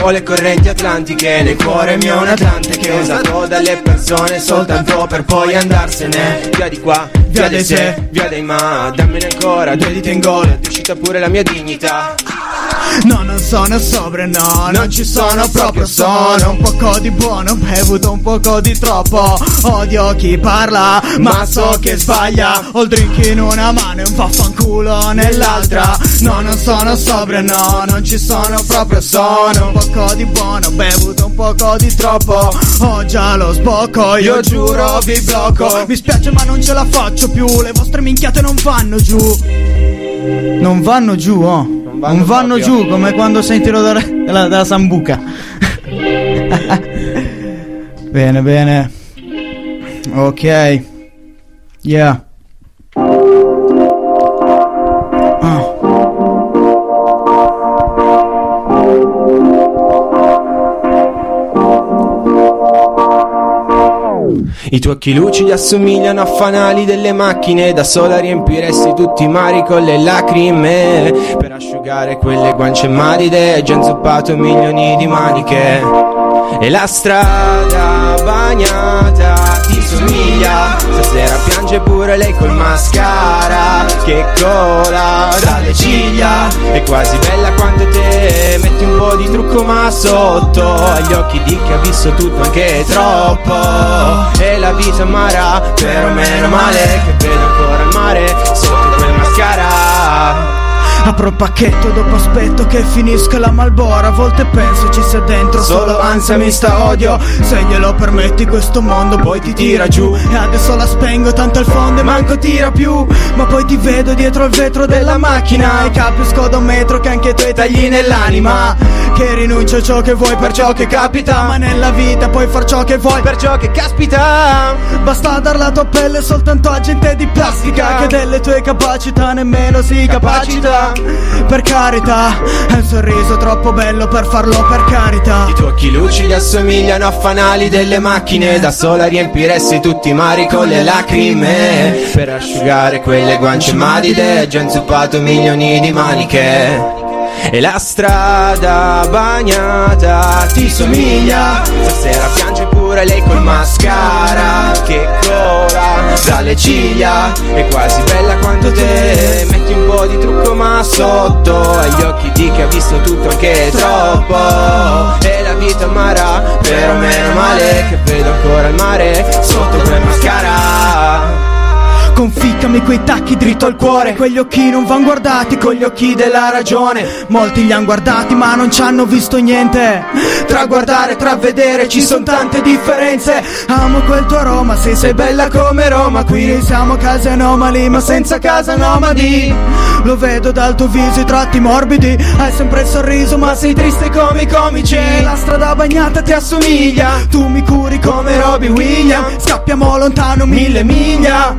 Ho le correnti atlantiche nel cuore mio un atlante che è usato dalle persone soltanto per poi andarsene. Via di qua, via dei se, via dei ma, dammene ancora due dita in gola, è uscita pure la mia dignità. No, non sono sobrio, no, non ci sono proprio Sono un poco di buono, bevuto un poco di troppo Odio chi parla, ma so che sbaglia Ho il drink in una mano e un vaffanculo nell'altra No, non sono sobrio, no, non ci sono proprio Sono un poco di buono, ho bevuto un poco di troppo Ho già lo sbocco, io giuro vi blocco Mi spiace ma non ce la faccio più, le vostre minchiate non vanno giù non vanno giù, oh. Non vanno, proprio. giù come quando tiro dalla, dalla, dalla sambuca. bene, bene. Ok. Yeah. I tuoi occhi lucidi assomigliano a fanali delle macchine Da sola riempiresti tutti i mari con le lacrime. Per asciugare quelle guance maride Hai già inzuppato milioni di maniche. E la strada bagnata ti somiglia Stasera piange pure lei col mascara Che cola dalle ciglia. È quasi bella quanto te Metti un po' di trucco ma sotto Agli occhi di chi ha visto tutto anche troppo. E la vita amara Però meno male che vedo ancora il mare Sotto quel mascara Apro il pacchetto dopo aspetto che finisca la malbora. A volte penso ci sia dentro solo ansia, mista, odio. Se glielo permetti questo mondo poi ti tira giù. E adesso la spengo tanto al fondo e manco tira più. Ma poi ti vedo dietro il vetro della macchina. E capisco da un metro che anche tu hai tagli nell'anima. Che rinuncio a ciò che vuoi per ciò che capita. Ma nella vita puoi far ciò che vuoi per ciò che caspita. Basta dar la tua pelle soltanto a gente di plastica. Che delle tue capacità nemmeno si capacita Per carità È un sorriso troppo bello per farlo per carità. I tuoi occhi lucidi assomigliano a fanali delle macchine. Da sola riempiresti tutti i mari con le lacrime. Per asciugare quelle guance madide già inzuppato milioni di maniche. E la strada bagnata ti somiglia. Stasera piange pure lei col mascara Che cola dalle ciglia È quasi bella quanto te. Metti un po' di trucco ma sotto Agli occhi di chi ha visto tutto anche troppo. E la vita amara Però meno male che vedo ancora il mare Sotto quel mascara Conficcami quei tacchi dritto al cuore. Quegli occhi non van guardati con gli occhi della ragione. Molti li han guardati ma non ci hanno visto niente. Tra guardare e tra vedere ci sono tante differenze. Amo quel tuo aroma, se sei bella come Roma. Qui siamo case anomali ma senza casa nomadi. Lo vedo dal tuo viso i tratti morbidi. Hai sempre il sorriso ma sei triste come i comici. La strada bagnata ti assomiglia. Tu mi curi come Robbie Williams. Scappiamo lontano mille miglia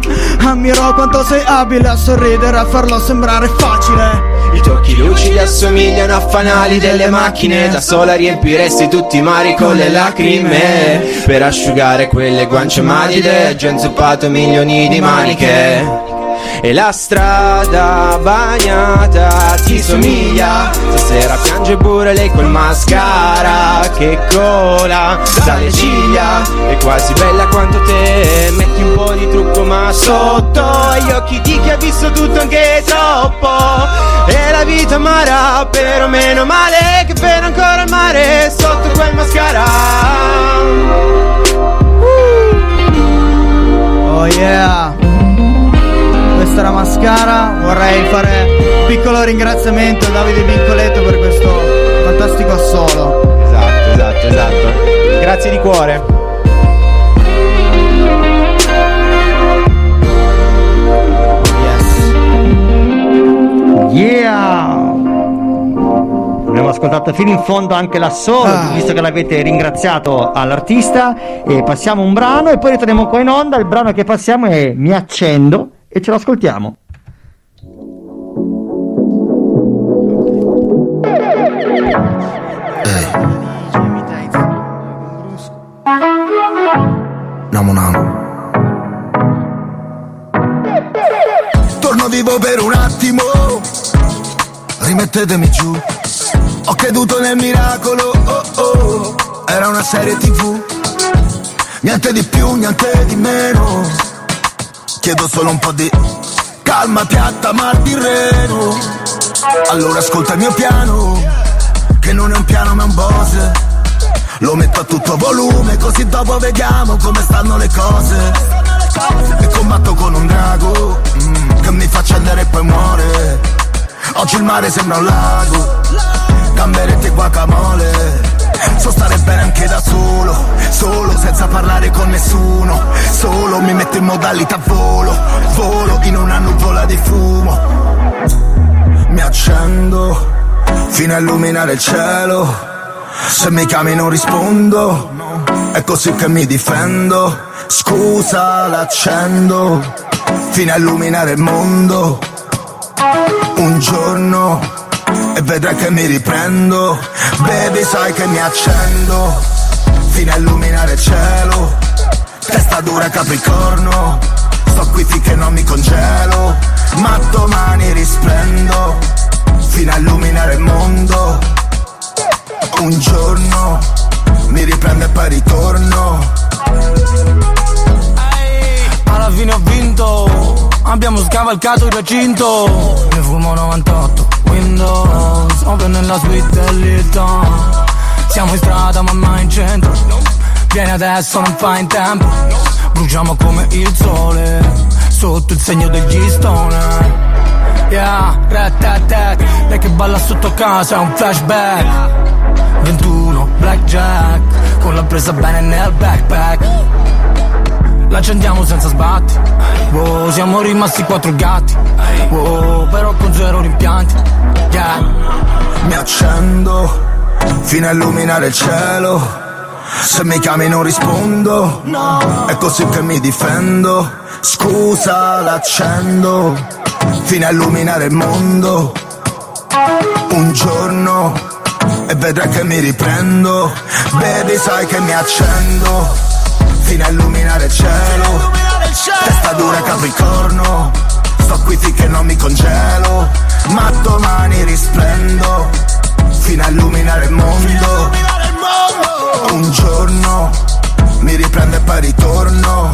Ammiro quanto sei abile a sorridere a farlo sembrare facile. I tuoi occhi lucidi assomigliano a fanali delle macchine. Da sola riempiresti tutti i mari con le lacrime. Per asciugare quelle guance madide già inzuppato milioni di maniche e la strada bagnata ti somiglia. Stasera piange pure lei col mascara Che cola dalle ciglia. È quasi bella quanto te Metti un po' di trucco ma sotto. Agli occhi di chi ha visto tutto anche troppo. E la vita amara Però meno male che vedo ancora il mare Sotto quel mascara. Oh yeah La mascara Vorrei fare un piccolo ringraziamento a Davide Vincoletto per questo fantastico assolo Esatto, esatto, esatto Grazie di cuore Yeah! Abbiamo ascoltato fino in fondo anche l'assolo, Ah. visto che l'avete ringraziato all'artista. E passiamo un brano e poi ritorniamo qua in onda. Il brano che passiamo è Mi accendo e ce lo ascoltiamo. Namo namo. Torno vivo per un attimo, rimettetemi giù. Ho creduto nel miracolo, oh oh, era una serie tv. Niente di più, niente di meno. Chiedo solo un po' di calma, piatta, mal di reno. Allora ascolta il mio piano, che non è un piano ma un Bose. Lo metto a tutto volume, così dopo vediamo come stanno le cose. E combatto con un drago, mm, che mi fa accendere e poi muore. Oggi il mare sembra un lago, gamberetti e guacamole. So stare bene anche da solo, solo senza parlare con nessuno. Solo mi metto in modalità volo, volo in una nuvola di fumo. Mi accendo fino a illuminare il cielo. Se mi chiami non rispondo, è così che mi difendo. Scusa, l'accendo fino a illuminare il mondo. Un giorno e vedrai che mi riprendo. Baby, sai che mi accendo. Fino a illuminare il cielo. Testa dura Capricorno. Sto qui finché non mi congelo. Ma domani risplendo. Fino a illuminare il mondo. Un giorno Mi riprendo e poi ritorno. Alla fine ho vinto, abbiamo scavalcato il recinto. Ne fumo 98, Windows, open nella suite dell'Hilton. Siamo in strada ma mai in centro. Vieni adesso, non fai in tempo. Bruciamo come il sole, sotto il segno degli stoner. Yeah, rat tat tat, lei che balla sotto casa, è un flashback. 21, blackjack, con la presa bene nel backpack. L'accendiamo senza sbatti. Wow, Siamo rimasti quattro gatti. Wow, Però con zero rimpianti. Yeah. Mi accendo Fino a illuminare il cielo. Se mi chiami non rispondo. È così che mi difendo. Scusa l'accendo Fino a illuminare il mondo. Un giorno E vedrai che mi riprendo. Baby sai che mi accendo Fino a illuminare il cielo. Testa dura Capricorno Sto qui finché non mi congelo. Ma domani risplendo Fino a illuminare il mondo. Un giorno Mi riprendo e poi ritorno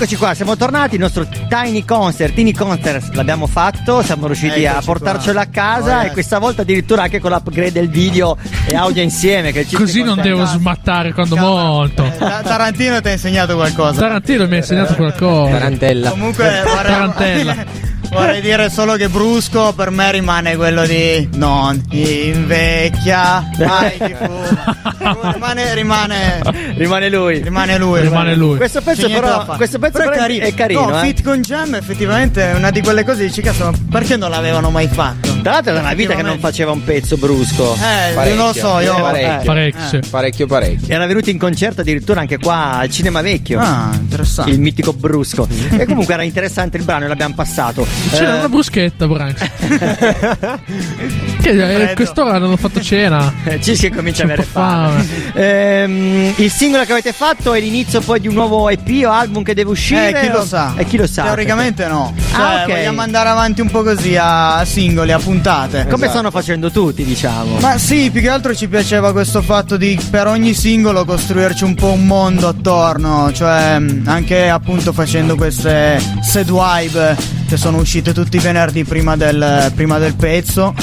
Eccoci qua, siamo tornati, il nostro Tiny Concert, Tiny Concert l'abbiamo fatto, siamo riusciti a Eccoci portarcelo a casa Oh, e questa volta addirittura anche con l'upgrade del video e audio insieme. Che ci Così non devo smattare quando monto. Ta- Tarantino ti ha insegnato qualcosa. Tarantino mi ha insegnato qualcosa. Tarantella. Comunque Tarantella. vorrei dire solo che Brusco per me rimane quello di non invecchia mai chi fuma. rimane, rimane, Rimane lui. rimane lui. Rimane lui. Questo pezzo però- questo pezzo Però però è carino, No, eh. Fit con Jam effettivamente è una di quelle cose dici cazzo, perché non l'avevano mai fatto? Tra l'altro è una vita che non faceva un pezzo brusco. Eh, Parecchio, non lo so, io parecchio. eh. Parecchio, sì. Parecchio parecchio. Era venuto in concerto addirittura anche qua al Cinema Vecchio. Ah, interessante. Il mitico Brusco. e comunque era interessante il brano e l'abbiamo passato. C'era Eh, una bruschetta, Branks. che eh, quest'ora hanno fatto cena. Eh, Ci si comincia a avere fame. fame. Ehm, il singolo che avete fatto è l'inizio poi di un nuovo EP o album che deve uscire? Eh, chi lo sa? E chi lo sa? Teoricamente no. Cioè, Ah, ok. vogliamo andare avanti un po' così a singoli, a puntate. Come Esatto. stanno facendo tutti, diciamo. Ma sì, più che altro ci piaceva questo fatto di per ogni singolo costruirci un po' un mondo attorno, cioè anche appunto facendo queste sad vibe che sono uscite tutti i venerdì prima del, prima del pezzo.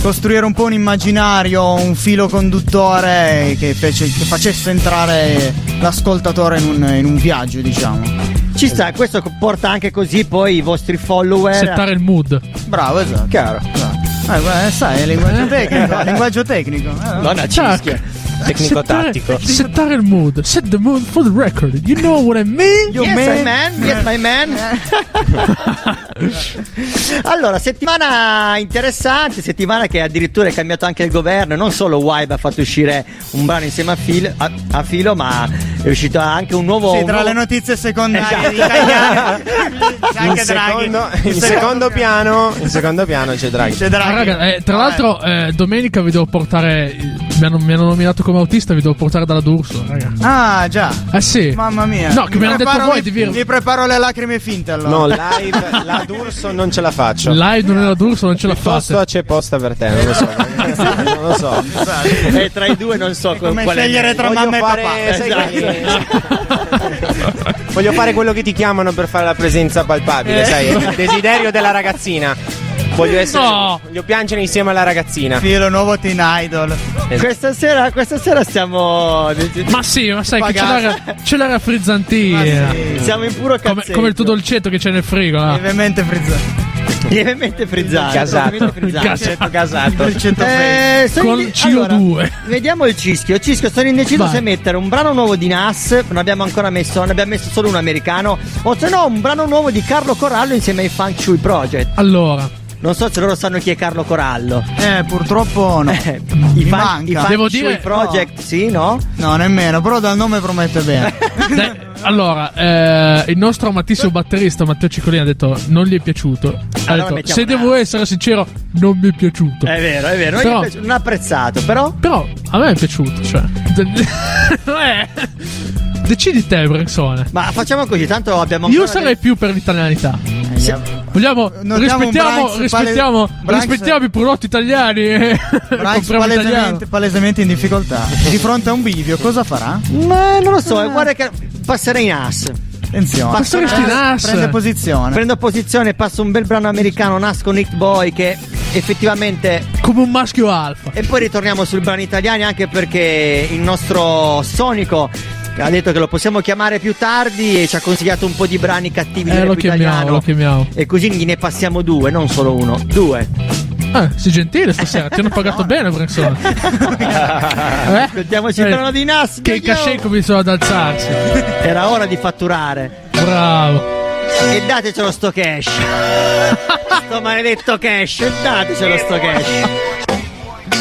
Costruire un po' un immaginario, un filo conduttore che, fece- che facesse entrare l'ascoltatore in un, in un viaggio, diciamo. Ci sta, questo porta anche così poi i vostri follower. Settare il mood. Bravo, esatto. Chiaro. Eh, sai, è linguaggio tecnico, linguaggio tecnico. eh. Donna cischia. Tecnico Settare, tattico. settare il mood. Set the mood for the record. You know what I mean? yes, my man, yes, my man. allora, settimana interessante, settimana che addirittura è cambiato anche il governo, non solo Wibe ha fatto uscire un brano insieme a, Fil- a- a Filo, ma è uscito anche un nuovo... Sì, un tra nuovo- le notizie secondarie Esatto. italiane c'è In anche Draghi. secondo, in secondo piano, in secondo piano c'è Draghi. C'è Ah, Draghi. raga, eh, tra l'altro, eh, domenica vi devo portare. Mi hanno, mi hanno nominato come autista, vi devo portare dalla D'Urso, raga. Ah, già. Eh sì. Mamma mia. No, che me l'hanno detto preparo- voi di mi, Vir- mi preparo le lacrime finte allora. No, live, la D'Urso non ce la faccio. Live non è la D'Urso, non ce la Piuttosto fate. c'è posta per te, non lo so. non lo so. E Eh, tra i due non so come scegliere tra Voglio mamma e papà. sai Esatto. Voglio fare quello che ti chiamano per fare la presenza palpabile, Eh. sai? Il desiderio della ragazzina. Voglio essere. No. Voglio piangere insieme alla ragazzina. Filo nuovo teen idol. Questa sera, questa sera stiamo... Ma sì, ma sai che ce Pagato. l'era, ce l'era frizzantina. Ma sì. Siamo in puro Come, cazzetto. come il tuo dolcetto che c'è nel frigo. Lievemente frizzato. Lievemente frizzato. Lievemente frizzato. Gasato. Il centofreddo. Eh, Con inde- CO2. allora, vediamo il cischio. Cischio, sono indeciso Vai. se mettere un brano nuovo di Nas. Non abbiamo ancora messo, ne abbiamo messo solo un americano. O se no, un brano nuovo di Carlo Corallo insieme ai Funk Shui Project. Allora, non so se loro sanno chi è Carlo Corallo. Eh, purtroppo no. I Mi fan, manca. i fan Devo di dire- Project, sì, no? No, nemmeno, però dal nome promette bene. Dai, allora, eh, il nostro amatissimo batterista Matteo Ciccolini ha detto non gli è piaciuto. Ha Allora detto, se devo essere sincero, non mi è piaciuto. È vero, è vero, Però- piaciuto, non ha apprezzato, però Però a me è piaciuto, cioè. Eh, Decidi te, Brexone. Ma facciamo così, tanto abbiamo Io ancora sarei più per l'italianità. Vogliamo, Notiamo rispettiamo, Branks rispettiamo, Branks- rispettiamo i prodotti italiani. e Branks compriamo italiano. palesemente, palesemente in difficoltà. Di fronte a un bivio, cosa farà? Ma non lo so, eh, guarda che passerei in as. Attenzione. Passo- Passeresti in as. Prende posizione. Prendo posizione, passo un bel brano americano, Nas con Hit Boy che effettivamente Come un maschio alfa. E poi ritorniamo sui brani italiani anche perché il nostro Sonico ha detto che lo possiamo chiamare più tardi e ci ha consigliato un po' di brani cattivi Eh, lo chiamiamo, italiano. lo chiamiamo. E così ne passiamo due, non solo uno, due. Eh, sei gentile stasera, ti hanno pagato bene, Brexone. eh? Ascoltiamoci il brano di Nas. Che i cachet cominciano ad alzarsi. Era ora di fatturare. Bravo. E datecelo sto cash. sto maledetto cash. E datecelo sto cash.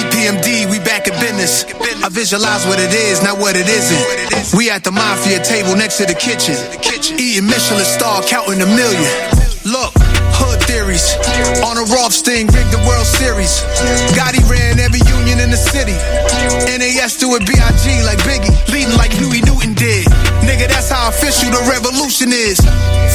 EPMD, we back in business. I visualize what it is, not what it isn't. We at the mafia table next to the kitchen. Eating Michelin star, counting a million. Look, hood theories. On a Rothstein, rigged the World Series. Gotti ran every union in the city. NAS do it B.I.G. like Biggie. Leading like Huey Newton did. Nigga, that's how official the revolution is.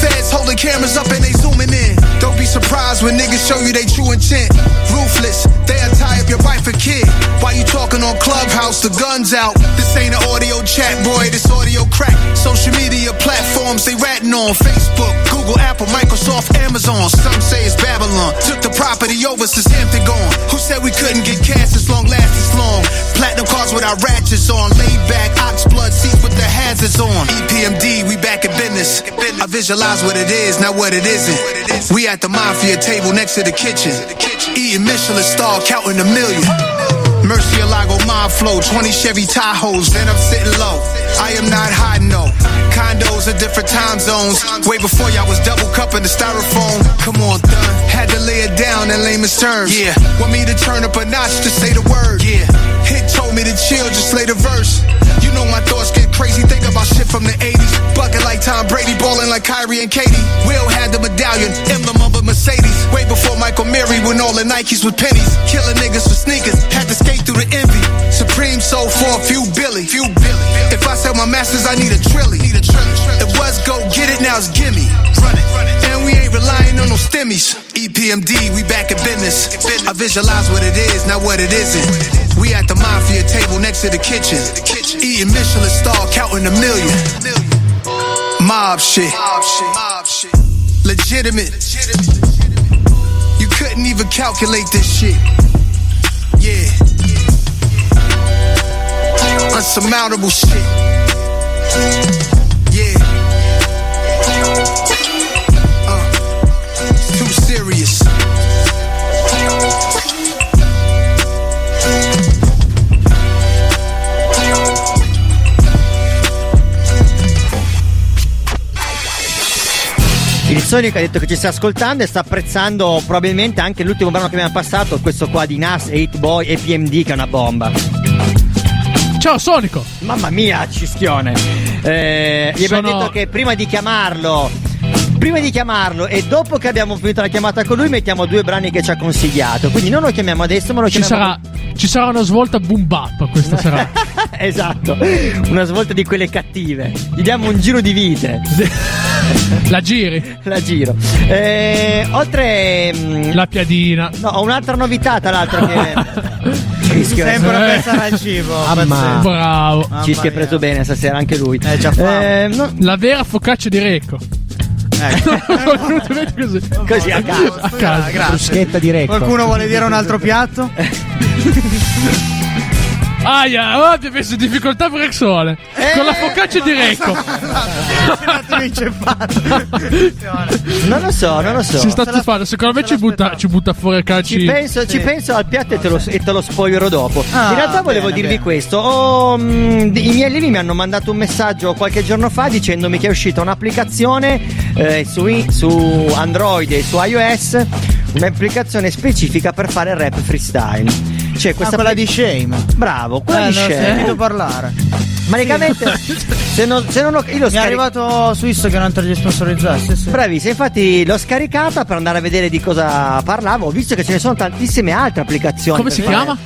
Feds holding cameras up and they zooming in. Don't be surprised when niggas show you they true intent. Ruthless, they'll tie up your wife and kid. While you talking on Clubhouse, the guns out. This ain't an audio chat, boy, this audio crack. Social media platforms they ratting on Facebook, Google, Apple, Microsoft, Amazon. Some say it's Babylon. Took the property over since Hampton gone. Who said we couldn't get cash this long, last this long? Platinum cars with our ratchets on. Laid back, ox blood seats the hazards on. EPMD, we back in business. I visualize what it is, not what it isn't. We at the mafia table next to the kitchen. Eating Michelin star, counting a million. Murcielago mob flow, 20 Chevy Tahoes, then I'm sitting low. I am not hiding no. Condos in different time zones. Way before y'all was double cupping the styrofoam. Come on, done. Had to lay it down in layman's terms. Yeah. Want me to turn up a notch to say the word. Yeah. Hit told me to chill, just lay the verse. You know my thoughts get crazy, think about shit from the 80s. Bucket like Tom Brady, balling like Kyrie and Katie. Will had the medallion, emblem of a Mercedes. Way before Michael Mary, when all the Nikes was pennies. Killing niggas for sneakers, had to skate through the envy. Supreme soul for a few Billy. Few Billy. If I sell my masters, I need a trilly. Need a trilly. It was go get it, now it's gimme. Run it. And we ain't relying on no stimmies. EPMD, we back in business. I visualize what it is, not what it isn't. We at the mafia table next to the kitchen. Eating Michelin star, counting a million. Mob shit. Legitimate. You couldn't even calculate this shit. Yeah. Unsurmountable shit. Yeah. Uh, too serious. Il Sonic ha detto che ci sta ascoltando e sta apprezzando probabilmente anche l'ultimo brano che abbiamo passato, questo qua di Nas, 8 Boy e PMD che è una bomba. Ciao Sonico! Mamma mia, cischione. Eh, gli abbiamo Sono- detto che prima di chiamarlo, prima di chiamarlo e dopo che abbiamo finito la chiamata con lui mettiamo due brani che ci ha consigliato. Quindi non lo chiamiamo adesso, ma lo Ci chiamiamo sarà, ci sarà una svolta boom bap questa sera. esatto, una svolta di quelle cattive. Gli diamo un giro di vite. La giri? La giro. Eh, oltre. mm, La piadina. No, ho un'altra novità, tra l'altro che. Cischio Sempre a eh. pensare al cibo. Mamma. Bravo. Cischio è preso bene stasera, anche lui. Eh, già. Eh, no- La vera focaccia di Recco. così. Così a caso. A caso. Bruschetta di Recco. Qualcuno vuole dire un altro piatto? Aia, oh, ti hai messo in difficoltà Brexone. Con la focaccia di Recco. Non lo so, non lo so. Si sta stufando. Secondo me ci butta, ci butta fuori calci. Ci penso, ci penso al piatto e te lo, e te lo spoilerò dopo. Ah, In realtà volevo bene, dirvi bene. questo. Ho, mm, I miei allievi mi hanno mandato un messaggio qualche giorno fa dicendomi che è uscita un'applicazione eh, su, su Android e su iOS un'applicazione specifica per fare rap freestyle. C'è questa Ah, quella appli- di Shame. Bravo, quella Eh, di ne ho Shame. sentito parlare. Praticamente, se non, se non ho, io l'ho Mi è scaricato. arrivato su Instagram per gli sponsorizzati. Sì, sì. Bravissima, infatti l'ho scaricata per andare a vedere di cosa parlavo. Ho visto che ce ne sono tantissime altre applicazioni. Come si fare- chiama?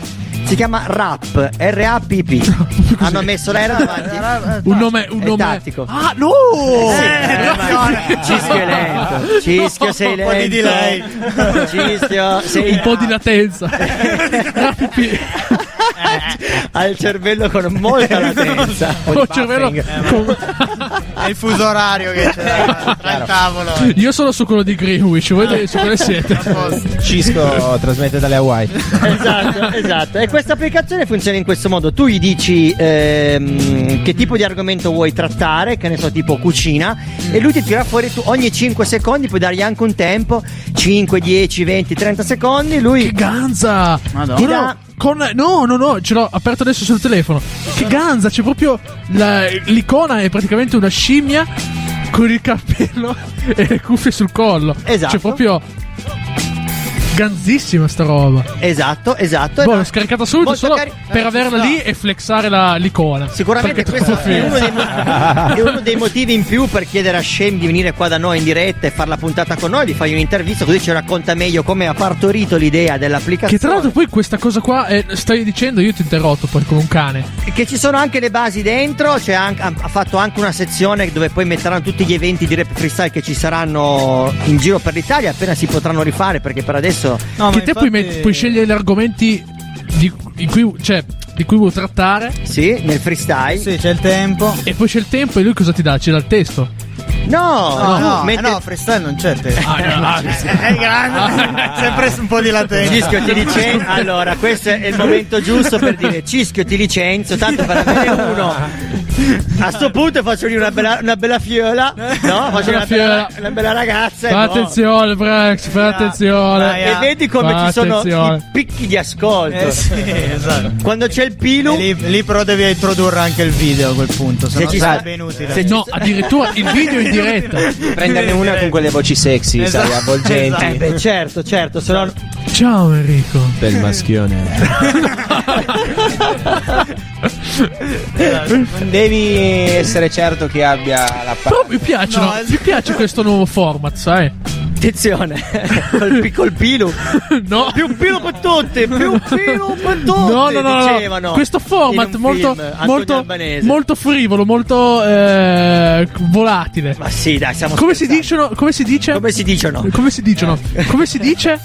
Si chiama RAP, R-A-P-P. Hanno messo la R davanti. Un nome, un nome. tattico. Ah, no! Eh, Cischio è lento. Cischio sei Un po' di lento. delay. Cischio sei Un po' di latenza. Ha il cervello con molta latenza. Ho il cervello con- È il fuso orario che c'è tra il tavolo. Io sono su quello di Greenwich, voi su quale siete? Cisco trasmette dalle Hawaii. esatto, esatto. E questa applicazione funziona in questo modo: tu gli dici ehm, che tipo di argomento vuoi trattare, che ne so, tipo cucina, e lui ti tira fuori tu ogni 5 secondi, puoi dargli anche un tempo: 5, 10, 20, 30 secondi. Lui Che ganza! Madonna. Con, no, no, no, ce l'ho aperto adesso sul telefono. Che ganza! C'è proprio la- l'icona è praticamente una scimmia con il cappello e le cuffie sul collo. Esatto. C'è proprio ganzissima sta roba. Esatto, esatto. Boh, l'ho scaricata subito molto solo cari- per eh, averla lì e flexare la- l'icona. Sicuramente questo è uno, dei, mo- è uno dei motivi in più per chiedere a Shem di venire qua da noi in diretta e fare la puntata con noi, di fargli un'intervista così ci racconta meglio come ha partorito l'idea dell'applicazione. Che tra l'altro poi questa cosa qua, eh, stai dicendo, io ti interrotto poi come un cane. Che ci sono anche le basi dentro, c'è anche- ha fatto anche una sezione dove poi metteranno tutti gli eventi di rap freestyle che ci saranno in giro per l'Italia, appena si potranno rifare perché per adesso... No, che te puoi, infatti- met- puoi scegliere gli argomenti di, in cui, cioè, di cui vuoi trattare Sì, nel freestyle. Sì, c'è il tempo. e poi c'è il tempo e lui cosa ti dà? Ci dà il testo. No, No, no, eh no, freestyle non c'è te. Ah, no, ah, sì. È grande. Sempre un po' di latenza. Cischio ti licenzio. Allora, questo è il momento giusto per dire Cischio ti licenzio, tanto per avere uno. A sto punto faccio lì una bella, una bella fiola, no? Faccio Una una bella, fiola. una bella ragazza. Fai attenzione, Brex, fai attenzione. Dai, E vedi come Fai ci sono i picchi di ascolto. Eh sì, esatto. Quando c'è il pilu, lì, lì però devi introdurre anche il video a quel punto, se Se no ci sarebbe sta- inutile. se No, addirittura il video in diretta. Prenderne una con quelle voci sexy, Esatto, sai, avvolgenti. eh beh, certo, certo, se no Ciao Enrico. Bel maschione. Devi essere certo che abbia la Però parte. mi piacciono, No, mi piace questo nuovo format, sai? Attenzione, col, col pilu. No. Più pilu per tutti, più pilu per tutti. No, no, no, no. dicevano Questo format molto, film, molto, molto frivolo, molto eh, volatile. Ma sì, dai, siamo Come si, dicono, come si dice? Come si dicono? Come si dicono? Come si dice?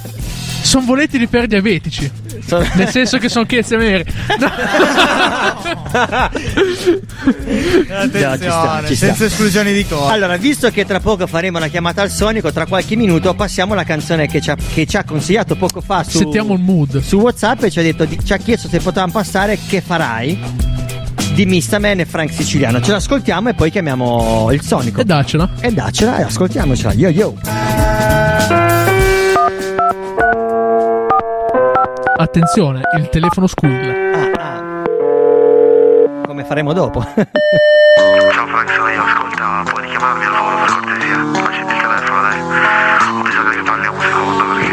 Sono volettili per diabetici. Sono- Nel senso che sono chiese vere. Attenzione, ci sta, ci sta. senza esclusioni di cosa. Allora, visto che tra poco faremo la chiamata al Sonico, tra qualche minuto passiamo alla canzone che ci ha, che ci ha consigliato poco fa su, Settiamo il mood. su WhatsApp e ci ha, detto, ci ha chiesto se potevamo passare Che farai? di Mistaman e Frank Siciliano. Ce l'ascoltiamo e poi chiamiamo il Sonico. E daccela. E daccela e ascoltiamocela. Yo yo. Attenzione, il telefono squilla. Ah, ah. Come faremo dopo? Ciao Frank, sono io, ascolta, puoi chiamarmi al volo per cortesia? Accetti il telefono, dai. Ho bisogno che parli un secondo perché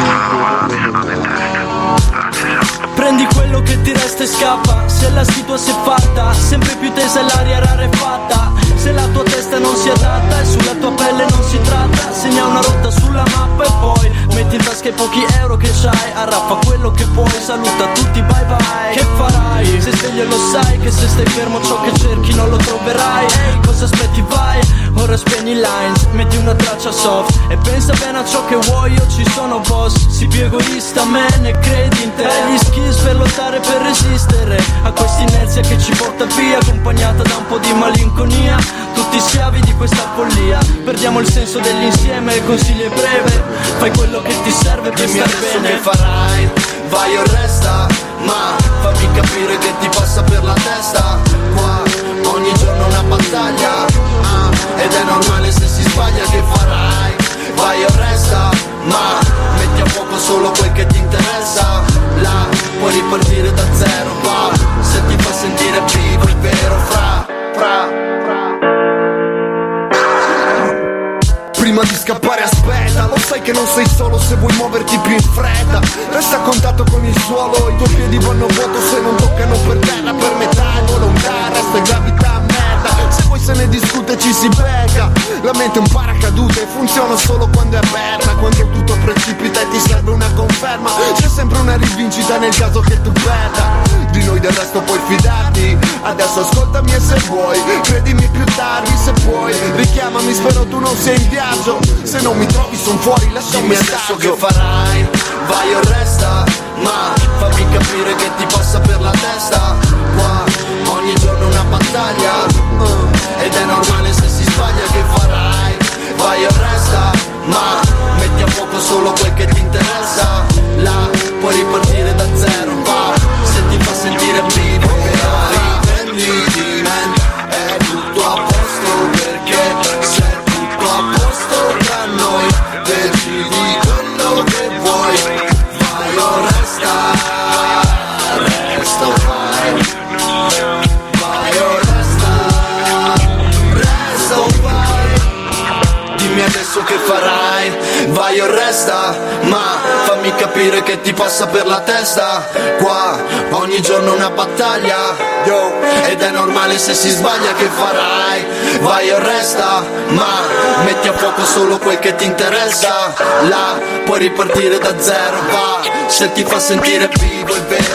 quella roba mi sta dando in testa. Prendi quello che ti resta e scappa Se la situazione è fatta Sempre più tesa e l'aria rarefatta Se la tua testa non si adatta E sulla tua pelle non si tratta Segna una rotta sulla mappa e poi Metti in tasca i pochi euro che c'hai. Arrappa quello che puoi Saluta tutti bye bye. Che farai? Se e lo sai Che se stai fermo ciò che cerchi non lo troverai. Cosa aspetti? Vai? Ora spegni i lines Metti una traccia soft E pensa bene a ciò che vuoi Io ci sono boss. Si più egoista me ne credi in te. Hai gli skills per lottare per resistere A questa inerzia che ci porta via Accompagnata da un po' di malinconia Tutti schiavi di questa follia. Perdiamo il senso dell'insieme Il consiglio è breve. Fai quello che ti serve per Dimmi star bene. che farai, vai o resta Ma fammi capire che ti passa per la testa. Qua ogni giorno una battaglia ah, Ed è normale se si sbaglia che farai. Vai o resta Ma metti a scappare aspetta Lo sai che non sei solo se vuoi muoverti più in fretta. Resta a contatto con il suolo I tuoi piedi vanno vuoto se non toccano per terra Per metà volontà resta gravità merda Se poi se ne discute ci si becca La mente è un paracadute Funziona solo quando è aperta. Quando tutto precipita e ti serve una conferma C'è sempre una rivincita nel caso che tu perda di noi del resto puoi fidarti. Adesso ascoltami e se vuoi Credimi più tardi se puoi. Richiamami spero tu non sei in viaggio. Se non mi trovi son fuori lascia un messaggio che farai. Vai o resta Ma fammi capire che ti passa per la testa. Qua ogni giorno una battaglia. Uh, Ed è normale se si sbaglia che farai. Vai o resta Ma metti a fuoco solo quel che ti interessa. Là puoi ripartire da zero Va. Se ti fa sentire vivo capire che ti passa per la testa. Qua ogni giorno una battaglia Yo. Ed è normale se si sbaglia che farai. Vai o resta Ma metti a fuoco solo quel che ti interessa. Là puoi ripartire da zero Va. Se ti fa sentire vivo è vero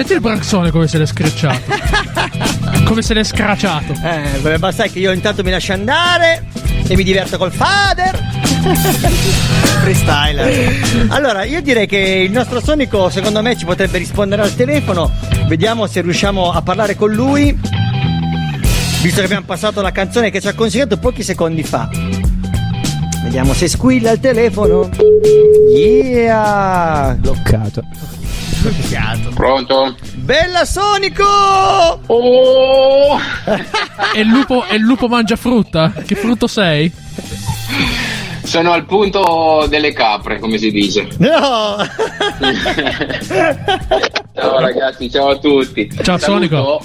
Senti il branzone come se l'è screcciato. come se l'è scracciato. Eh, beh, ma sai che io intanto mi lascio andare e mi diverto col fader. Freestyler. Allora, io direi che il nostro Sonico, secondo me, ci potrebbe rispondere al telefono. Vediamo se riusciamo a parlare con lui. Visto che abbiamo passato la canzone che ci ha consigliato pochi secondi fa. Vediamo se squilla il telefono. Yeah! Bloccato. Bloccato. Pronto? Bella Sonico! Oh! E il lupo, e il lupo mangia frutta? Che frutto sei? Sono al punto delle capre, come si dice. No! Ciao ragazzi, ciao a tutti. Ciao, Saluto,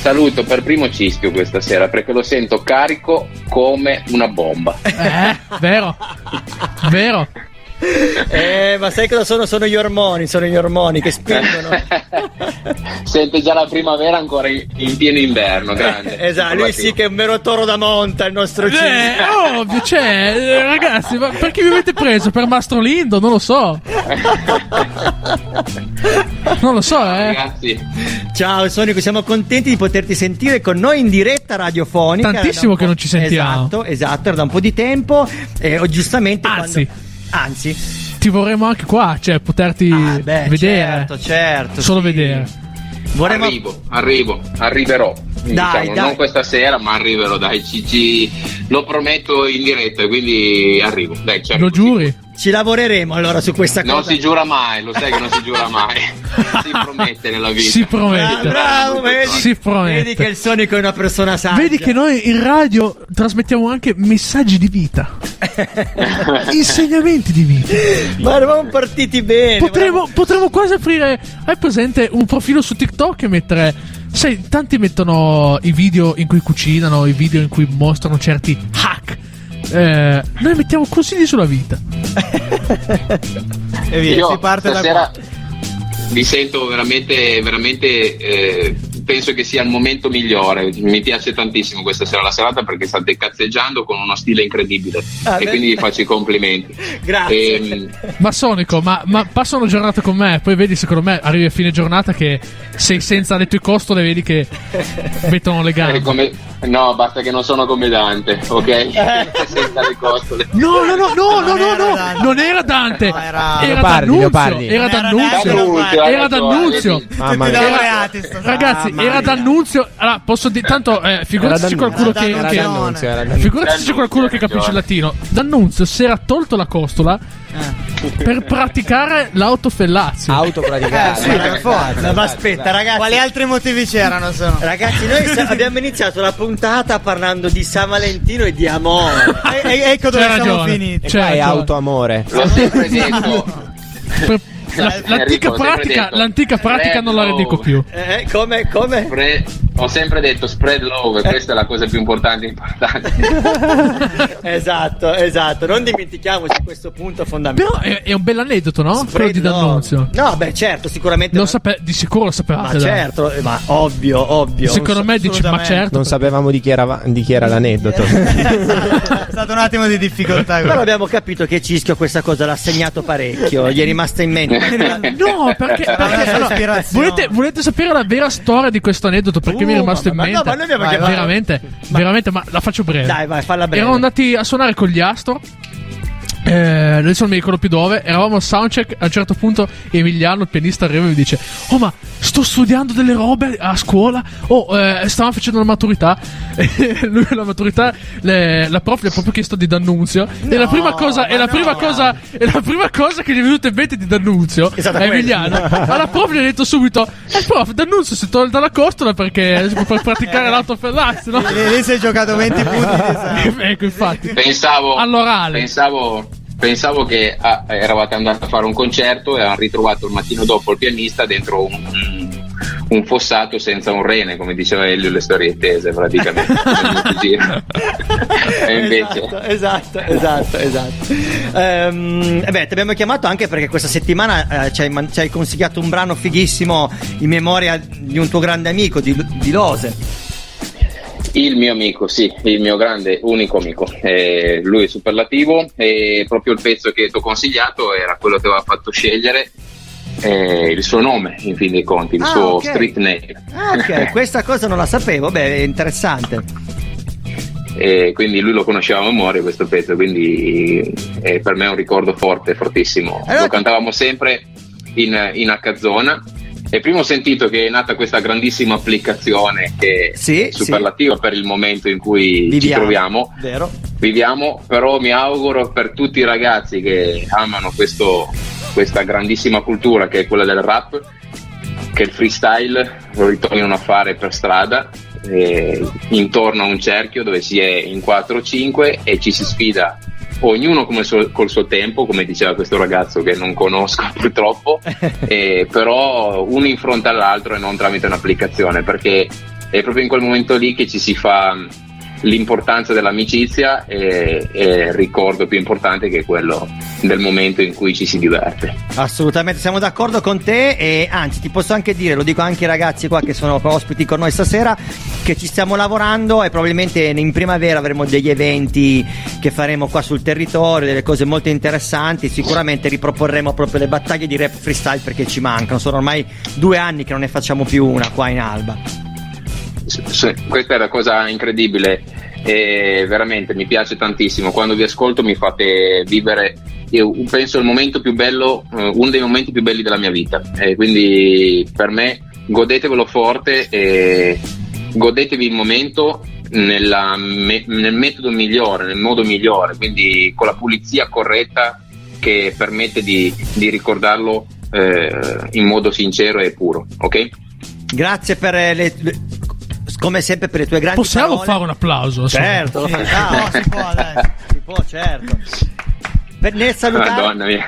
saluto per primo Cischio questa sera perché lo sento carico come una bomba. Eh, vero? Vero? Eh, ma sai cosa sono? Sono gli ormoni, sono gli ormoni che spingono. Sente già la primavera ancora in, in pieno inverno, grande. esatto, lui sì che è un vero toro da monta, il nostro Eh, Cino. ovvio, cioè, eh, ragazzi, ma perché mi avete preso? Per Mastro Lindo? Non lo so. Non lo so, eh. Ragazzi, Ciao Sonico, siamo contenti di poterti sentire con noi in diretta radiofonica. Tantissimo che non ci sentiamo. Esatto, esatto, era da un po' di tempo. E oh, giustamente Anzi. quando... Anzi, Ti vorremmo anche qua, cioè, poterti Ah, beh, vedere. certo, certo, Solo sì. vedere. vorremmo... arrivo, arrivo, arriverò. Dai, Diciamo, dai. Non questa sera, ma arriverò, dai, ci, ci- lo prometto in diretta, quindi arrivo. Dai, arrivo. Lo giuri? Ci lavoreremo allora su questa Non cosa. si giura mai, lo sai che non si giura mai. si promette nella vita. Si promette. Ah, bravo, vedi, Si promette. vedi che il Sonico è una persona saggia. Vedi che noi in radio trasmettiamo anche messaggi di vita. Insegnamenti di vita. Ma eravamo partiti bene. Potremmo, potremmo quasi aprire. Hai presente un profilo su TikTok e mettere. Sai, tanti mettono i video in cui cucinano, i video in cui mostrano certi hack. Eh, noi mettiamo consigli sulla vita. E via, Io si parte da qua. mi sento veramente, veramente. eh, penso che sia il momento migliore. Mi piace tantissimo questa sera la serata perché state cazzeggiando con uno stile incredibile. Ah, e beh. quindi vi faccio i complimenti. Grazie. Ehm, Ma Sonico, ma, ma passa una giornata con me, poi vedi, secondo me, arrivi a fine giornata che sei senza le tue costole, vedi che mettono le eh, gambe. come- no, basta che non sono come Dante, ok? Senza le costole. No, no, no, no, no, no, no, Dante. non era Dante, era- era Leopardi, D'Annunzio, Leopardi. era Era D'Annunzio, era D'Annunzio. Mamma mia. Ragazzi, Mamma era. D'Annunzio. Allora, posso dire, tanto, eh, figurati se qualcuno che, D'Annunzio, che- figurati se c'è qualcuno che capisce il latino. D'Annunzio si era tolto la costola per praticare l'autofellazio. Autopraticare. Eh, sì, per forza. Ma aspetta, ragazzi. Quali altri motivi c'erano? se no? Ragazzi, noi sa- abbiamo iniziato la puntata parlando di San Valentino e di amore. E- e- ecco dove C'è siamo ragione. finiti. E C'è qua è ragione. autoamore. L'ho sempre detto. Per- l'antica pratica, l'antica pratica non la ridico più. Eh, come? Come? Spre- ho sempre detto spread love, questa è la cosa più importante importante. esatto, esatto. Non dimentichiamoci questo punto fondamentale. Però è, è un bel aneddoto, no? Spread Quello. D'Annunzio. No, beh, certo, sicuramente. Lo ma- sape- di sicuro lo sapevate. ma certo, eh, ma ovvio, ovvio. Secondo me dici, ma certo. Non sapevamo di chi era, di chi era l'aneddoto. È stato un attimo di difficoltà. Però abbiamo capito che Cischio questa cosa l'ha segnato parecchio, gli è rimasta in mente. No, perché, perché ispirazione. volete, volete sapere la vera storia di questo aneddoto? Perché mi è Uh, rimasto in ma- mente. no, ma noi abbiamo Vai, chiamato- veramente, veramente, ma la faccio breve. Dai, vai, falla breve. Erano andati a suonare con gli Astor. Eh, adesso non mi ricordo più dove. Eravamo al soundcheck. A un certo punto, Emiliano, il pianista, arriva e mi dice: Oh, ma sto studiando delle robe a scuola. Oh, eh, stavamo facendo la maturità. E lui, la maturità, le- la prof gli ha proprio chiesto di D'Annunzio. e la prima cosa, e la prima cosa, e la prima cosa che gli è venuta in mente di D'Annunzio È a. Emiliano. Alla prof gli ha detto subito: Eh, prof, D'Annunzio si è tolta la costola perché per praticare l'autofellazio, no? Lì lì si è giocato 20 punti ecco, infatti. Pensavo, All'orale. pensavo, pensavo che ah, eravate andati a fare un concerto e avevano ritrovato il mattino dopo il pianista dentro un, un- fossato senza un rene, come diceva Elio le storie tese praticamente. Invece... Esatto, esatto, esatto, esatto. Ehm, eh beh, ti abbiamo chiamato anche perché questa settimana eh, ci, hai, man- ci hai consigliato un brano fighissimo in memoria di un tuo grande amico, di, di Lose. Il mio amico, sì, il mio grande, unico amico. Eh, lui è superlativo e proprio il pezzo che ti ho consigliato era quello che aveva fatto scegliere eh, il suo nome, in fin dei conti, il Ah, suo ok. street name. Ah, ok, questa cosa non la sapevo, beh, è interessante. E quindi lui lo conosceva a memoria questo pezzo, quindi eh, per me è un ricordo forte, fortissimo. Allora- Lo cantavamo sempre in, in H-Zona. E prima ho sentito che è nata questa grandissima applicazione che Sì, è superlativa per il momento in cui ci Viviamo. troviamo. Vero? viviamo, però mi auguro per tutti i ragazzi che amano questo- questa grandissima cultura che è quella del rap, che il freestyle lo ritornino a fare per strada, eh, intorno a un cerchio dove si è in 4 o 5 e ci si sfida ognuno suo- col suo tempo, come diceva questo ragazzo che non conosco purtroppo, eh, però uno in fronte all'altro e non tramite un'applicazione, perché è proprio in quel momento lì che ci si fa l'importanza dell'amicizia e, e il ricordo più importante che è quello del momento in cui ci si diverte. Assolutamente, siamo d'accordo con te e anzi ti posso anche dire, lo dico anche ai ragazzi qua che sono ospiti con noi stasera, che ci stiamo lavorando e probabilmente in primavera avremo degli eventi che faremo qua sul territorio, delle cose molto interessanti, sicuramente riproporremo proprio le battaglie di rap freestyle perché ci mancano, sono ormai due anni che non ne facciamo più una qua in Alba. Questa è la cosa incredibile e veramente mi piace tantissimo. Quando vi ascolto mi fate vivere, io penso, il momento più bello, eh, uno dei momenti più belli della mia vita. E quindi per me godetevelo forte e godetevi il momento nella nel metodo migliore, nel modo migliore, quindi con la pulizia corretta che permette di, di ricordarlo eh, in modo sincero e puro, ok? Grazie per le, le- come sempre per le tue grandi Possiamo parole. fare un applauso? Certo, Sì, lo facciamo. si può, dai. Si può, certo. Per, nel salutare Madonna mia.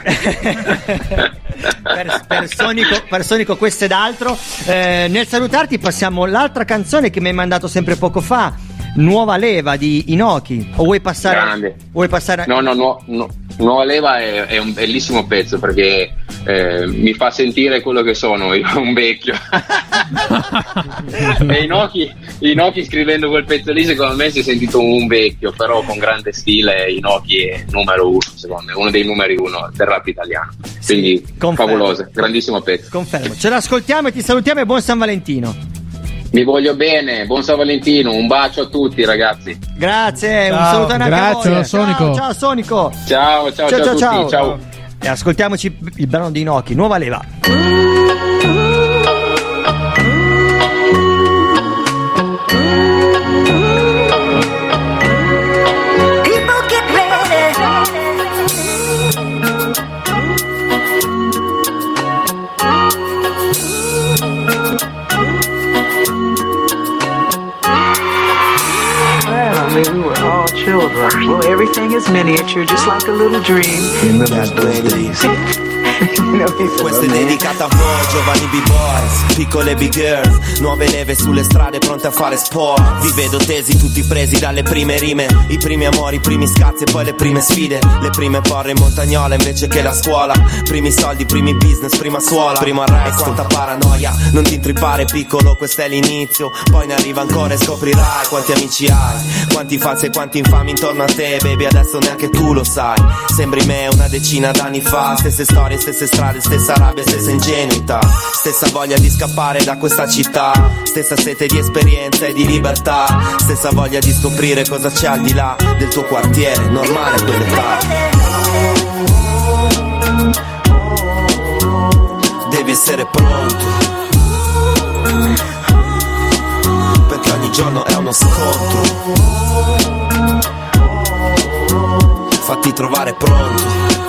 per, per Sonico, per Sonico questo ed altro. Eh, nel salutarti passiamo l'altra canzone che mi hai mandato sempre poco fa, Nuova Leva di Inoki. O vuoi passare? Grande. Vuoi passare? No, no, no, no. Nuova Leva è, è un bellissimo pezzo perché eh, mi fa sentire quello che sono, io un vecchio. e Inoki, Inoki scrivendo quel pezzo lì secondo me si è sentito un vecchio, però con grande stile Inoki è numero uno, secondo me, uno dei numeri uno del rap italiano. Quindi confermo. favoloso, grandissimo pezzo. Confermo. Ce l'ascoltiamo e ti salutiamo e buon San Valentino. Vi voglio bene, buon San Valentino, un bacio a tutti ragazzi. Grazie, un Ciao, saluto anche a grazie, voi. Sonico. Ciao, ciao Sonico. Ciao, ciao, ciao, a tutti, ciao. E ascoltiamoci il brano di Inoki, Nuova Leva. We were all children. Well, everything is miniature, just like a little dream. in Remember those days. Questa è dedicata a voi, giovani b-boys, piccole big girls, nuove leve sulle strade pronte a fare sport. Vi vedo tesi tutti presi dalle prime rime, i primi amori, i primi scazzi e poi le prime sfide, le prime porre in montagnola invece che la scuola. Primi soldi, primi business, prima suola, primo arresto, quanta paranoia, non ti intrippare piccolo, questo è l'inizio, poi ne arriva ancora e scoprirai quanti amici hai, quanti falsi e quanti infami intorno a te, baby, adesso neanche tu lo sai. Sembri me una decina d'anni fa, stesse storie, stesse strade, stessa rabbia, stessa ingenuità, stessa voglia di scappare da questa città, stessa sete di esperienza e di libertà, stessa voglia di scoprire cosa c'è al di là del tuo quartiere, normale a quell'età. Devi essere pronto, perché ogni giorno è uno scontro. Fatti trovare pronto.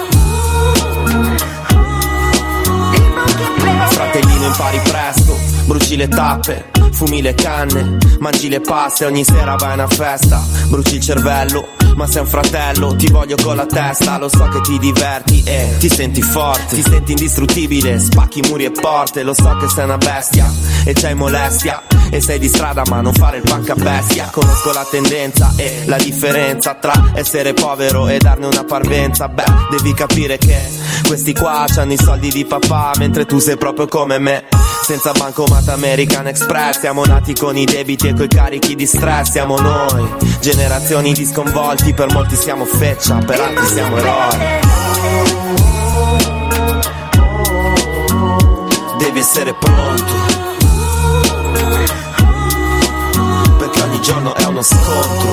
Fratellino impari presto, bruci le tappe, fumi le canne, mangi le paste, ogni sera vai a una festa, bruci il cervello, ma sei un fratello, ti voglio con la testa, lo so che ti diverti e ti senti forte, ti senti indistruttibile, spacchi muri e porte, lo so che sei una bestia e c'hai molestia. E sei di strada ma non fare il punk a bestia Conosco la tendenza e la differenza tra essere povero e darne una parvenza. Beh, devi capire che questi qua c'hanno i soldi di papà Mentre tu sei proprio come me. Senza bancomat American Express Siamo nati con i debiti e coi carichi di stress. Siamo noi, generazioni di sconvolti Per molti siamo feccia, per altri siamo eroi. Devi essere pronto. Perché ogni giorno è uno scontro.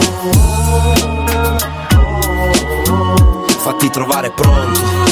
Fatti trovare pronto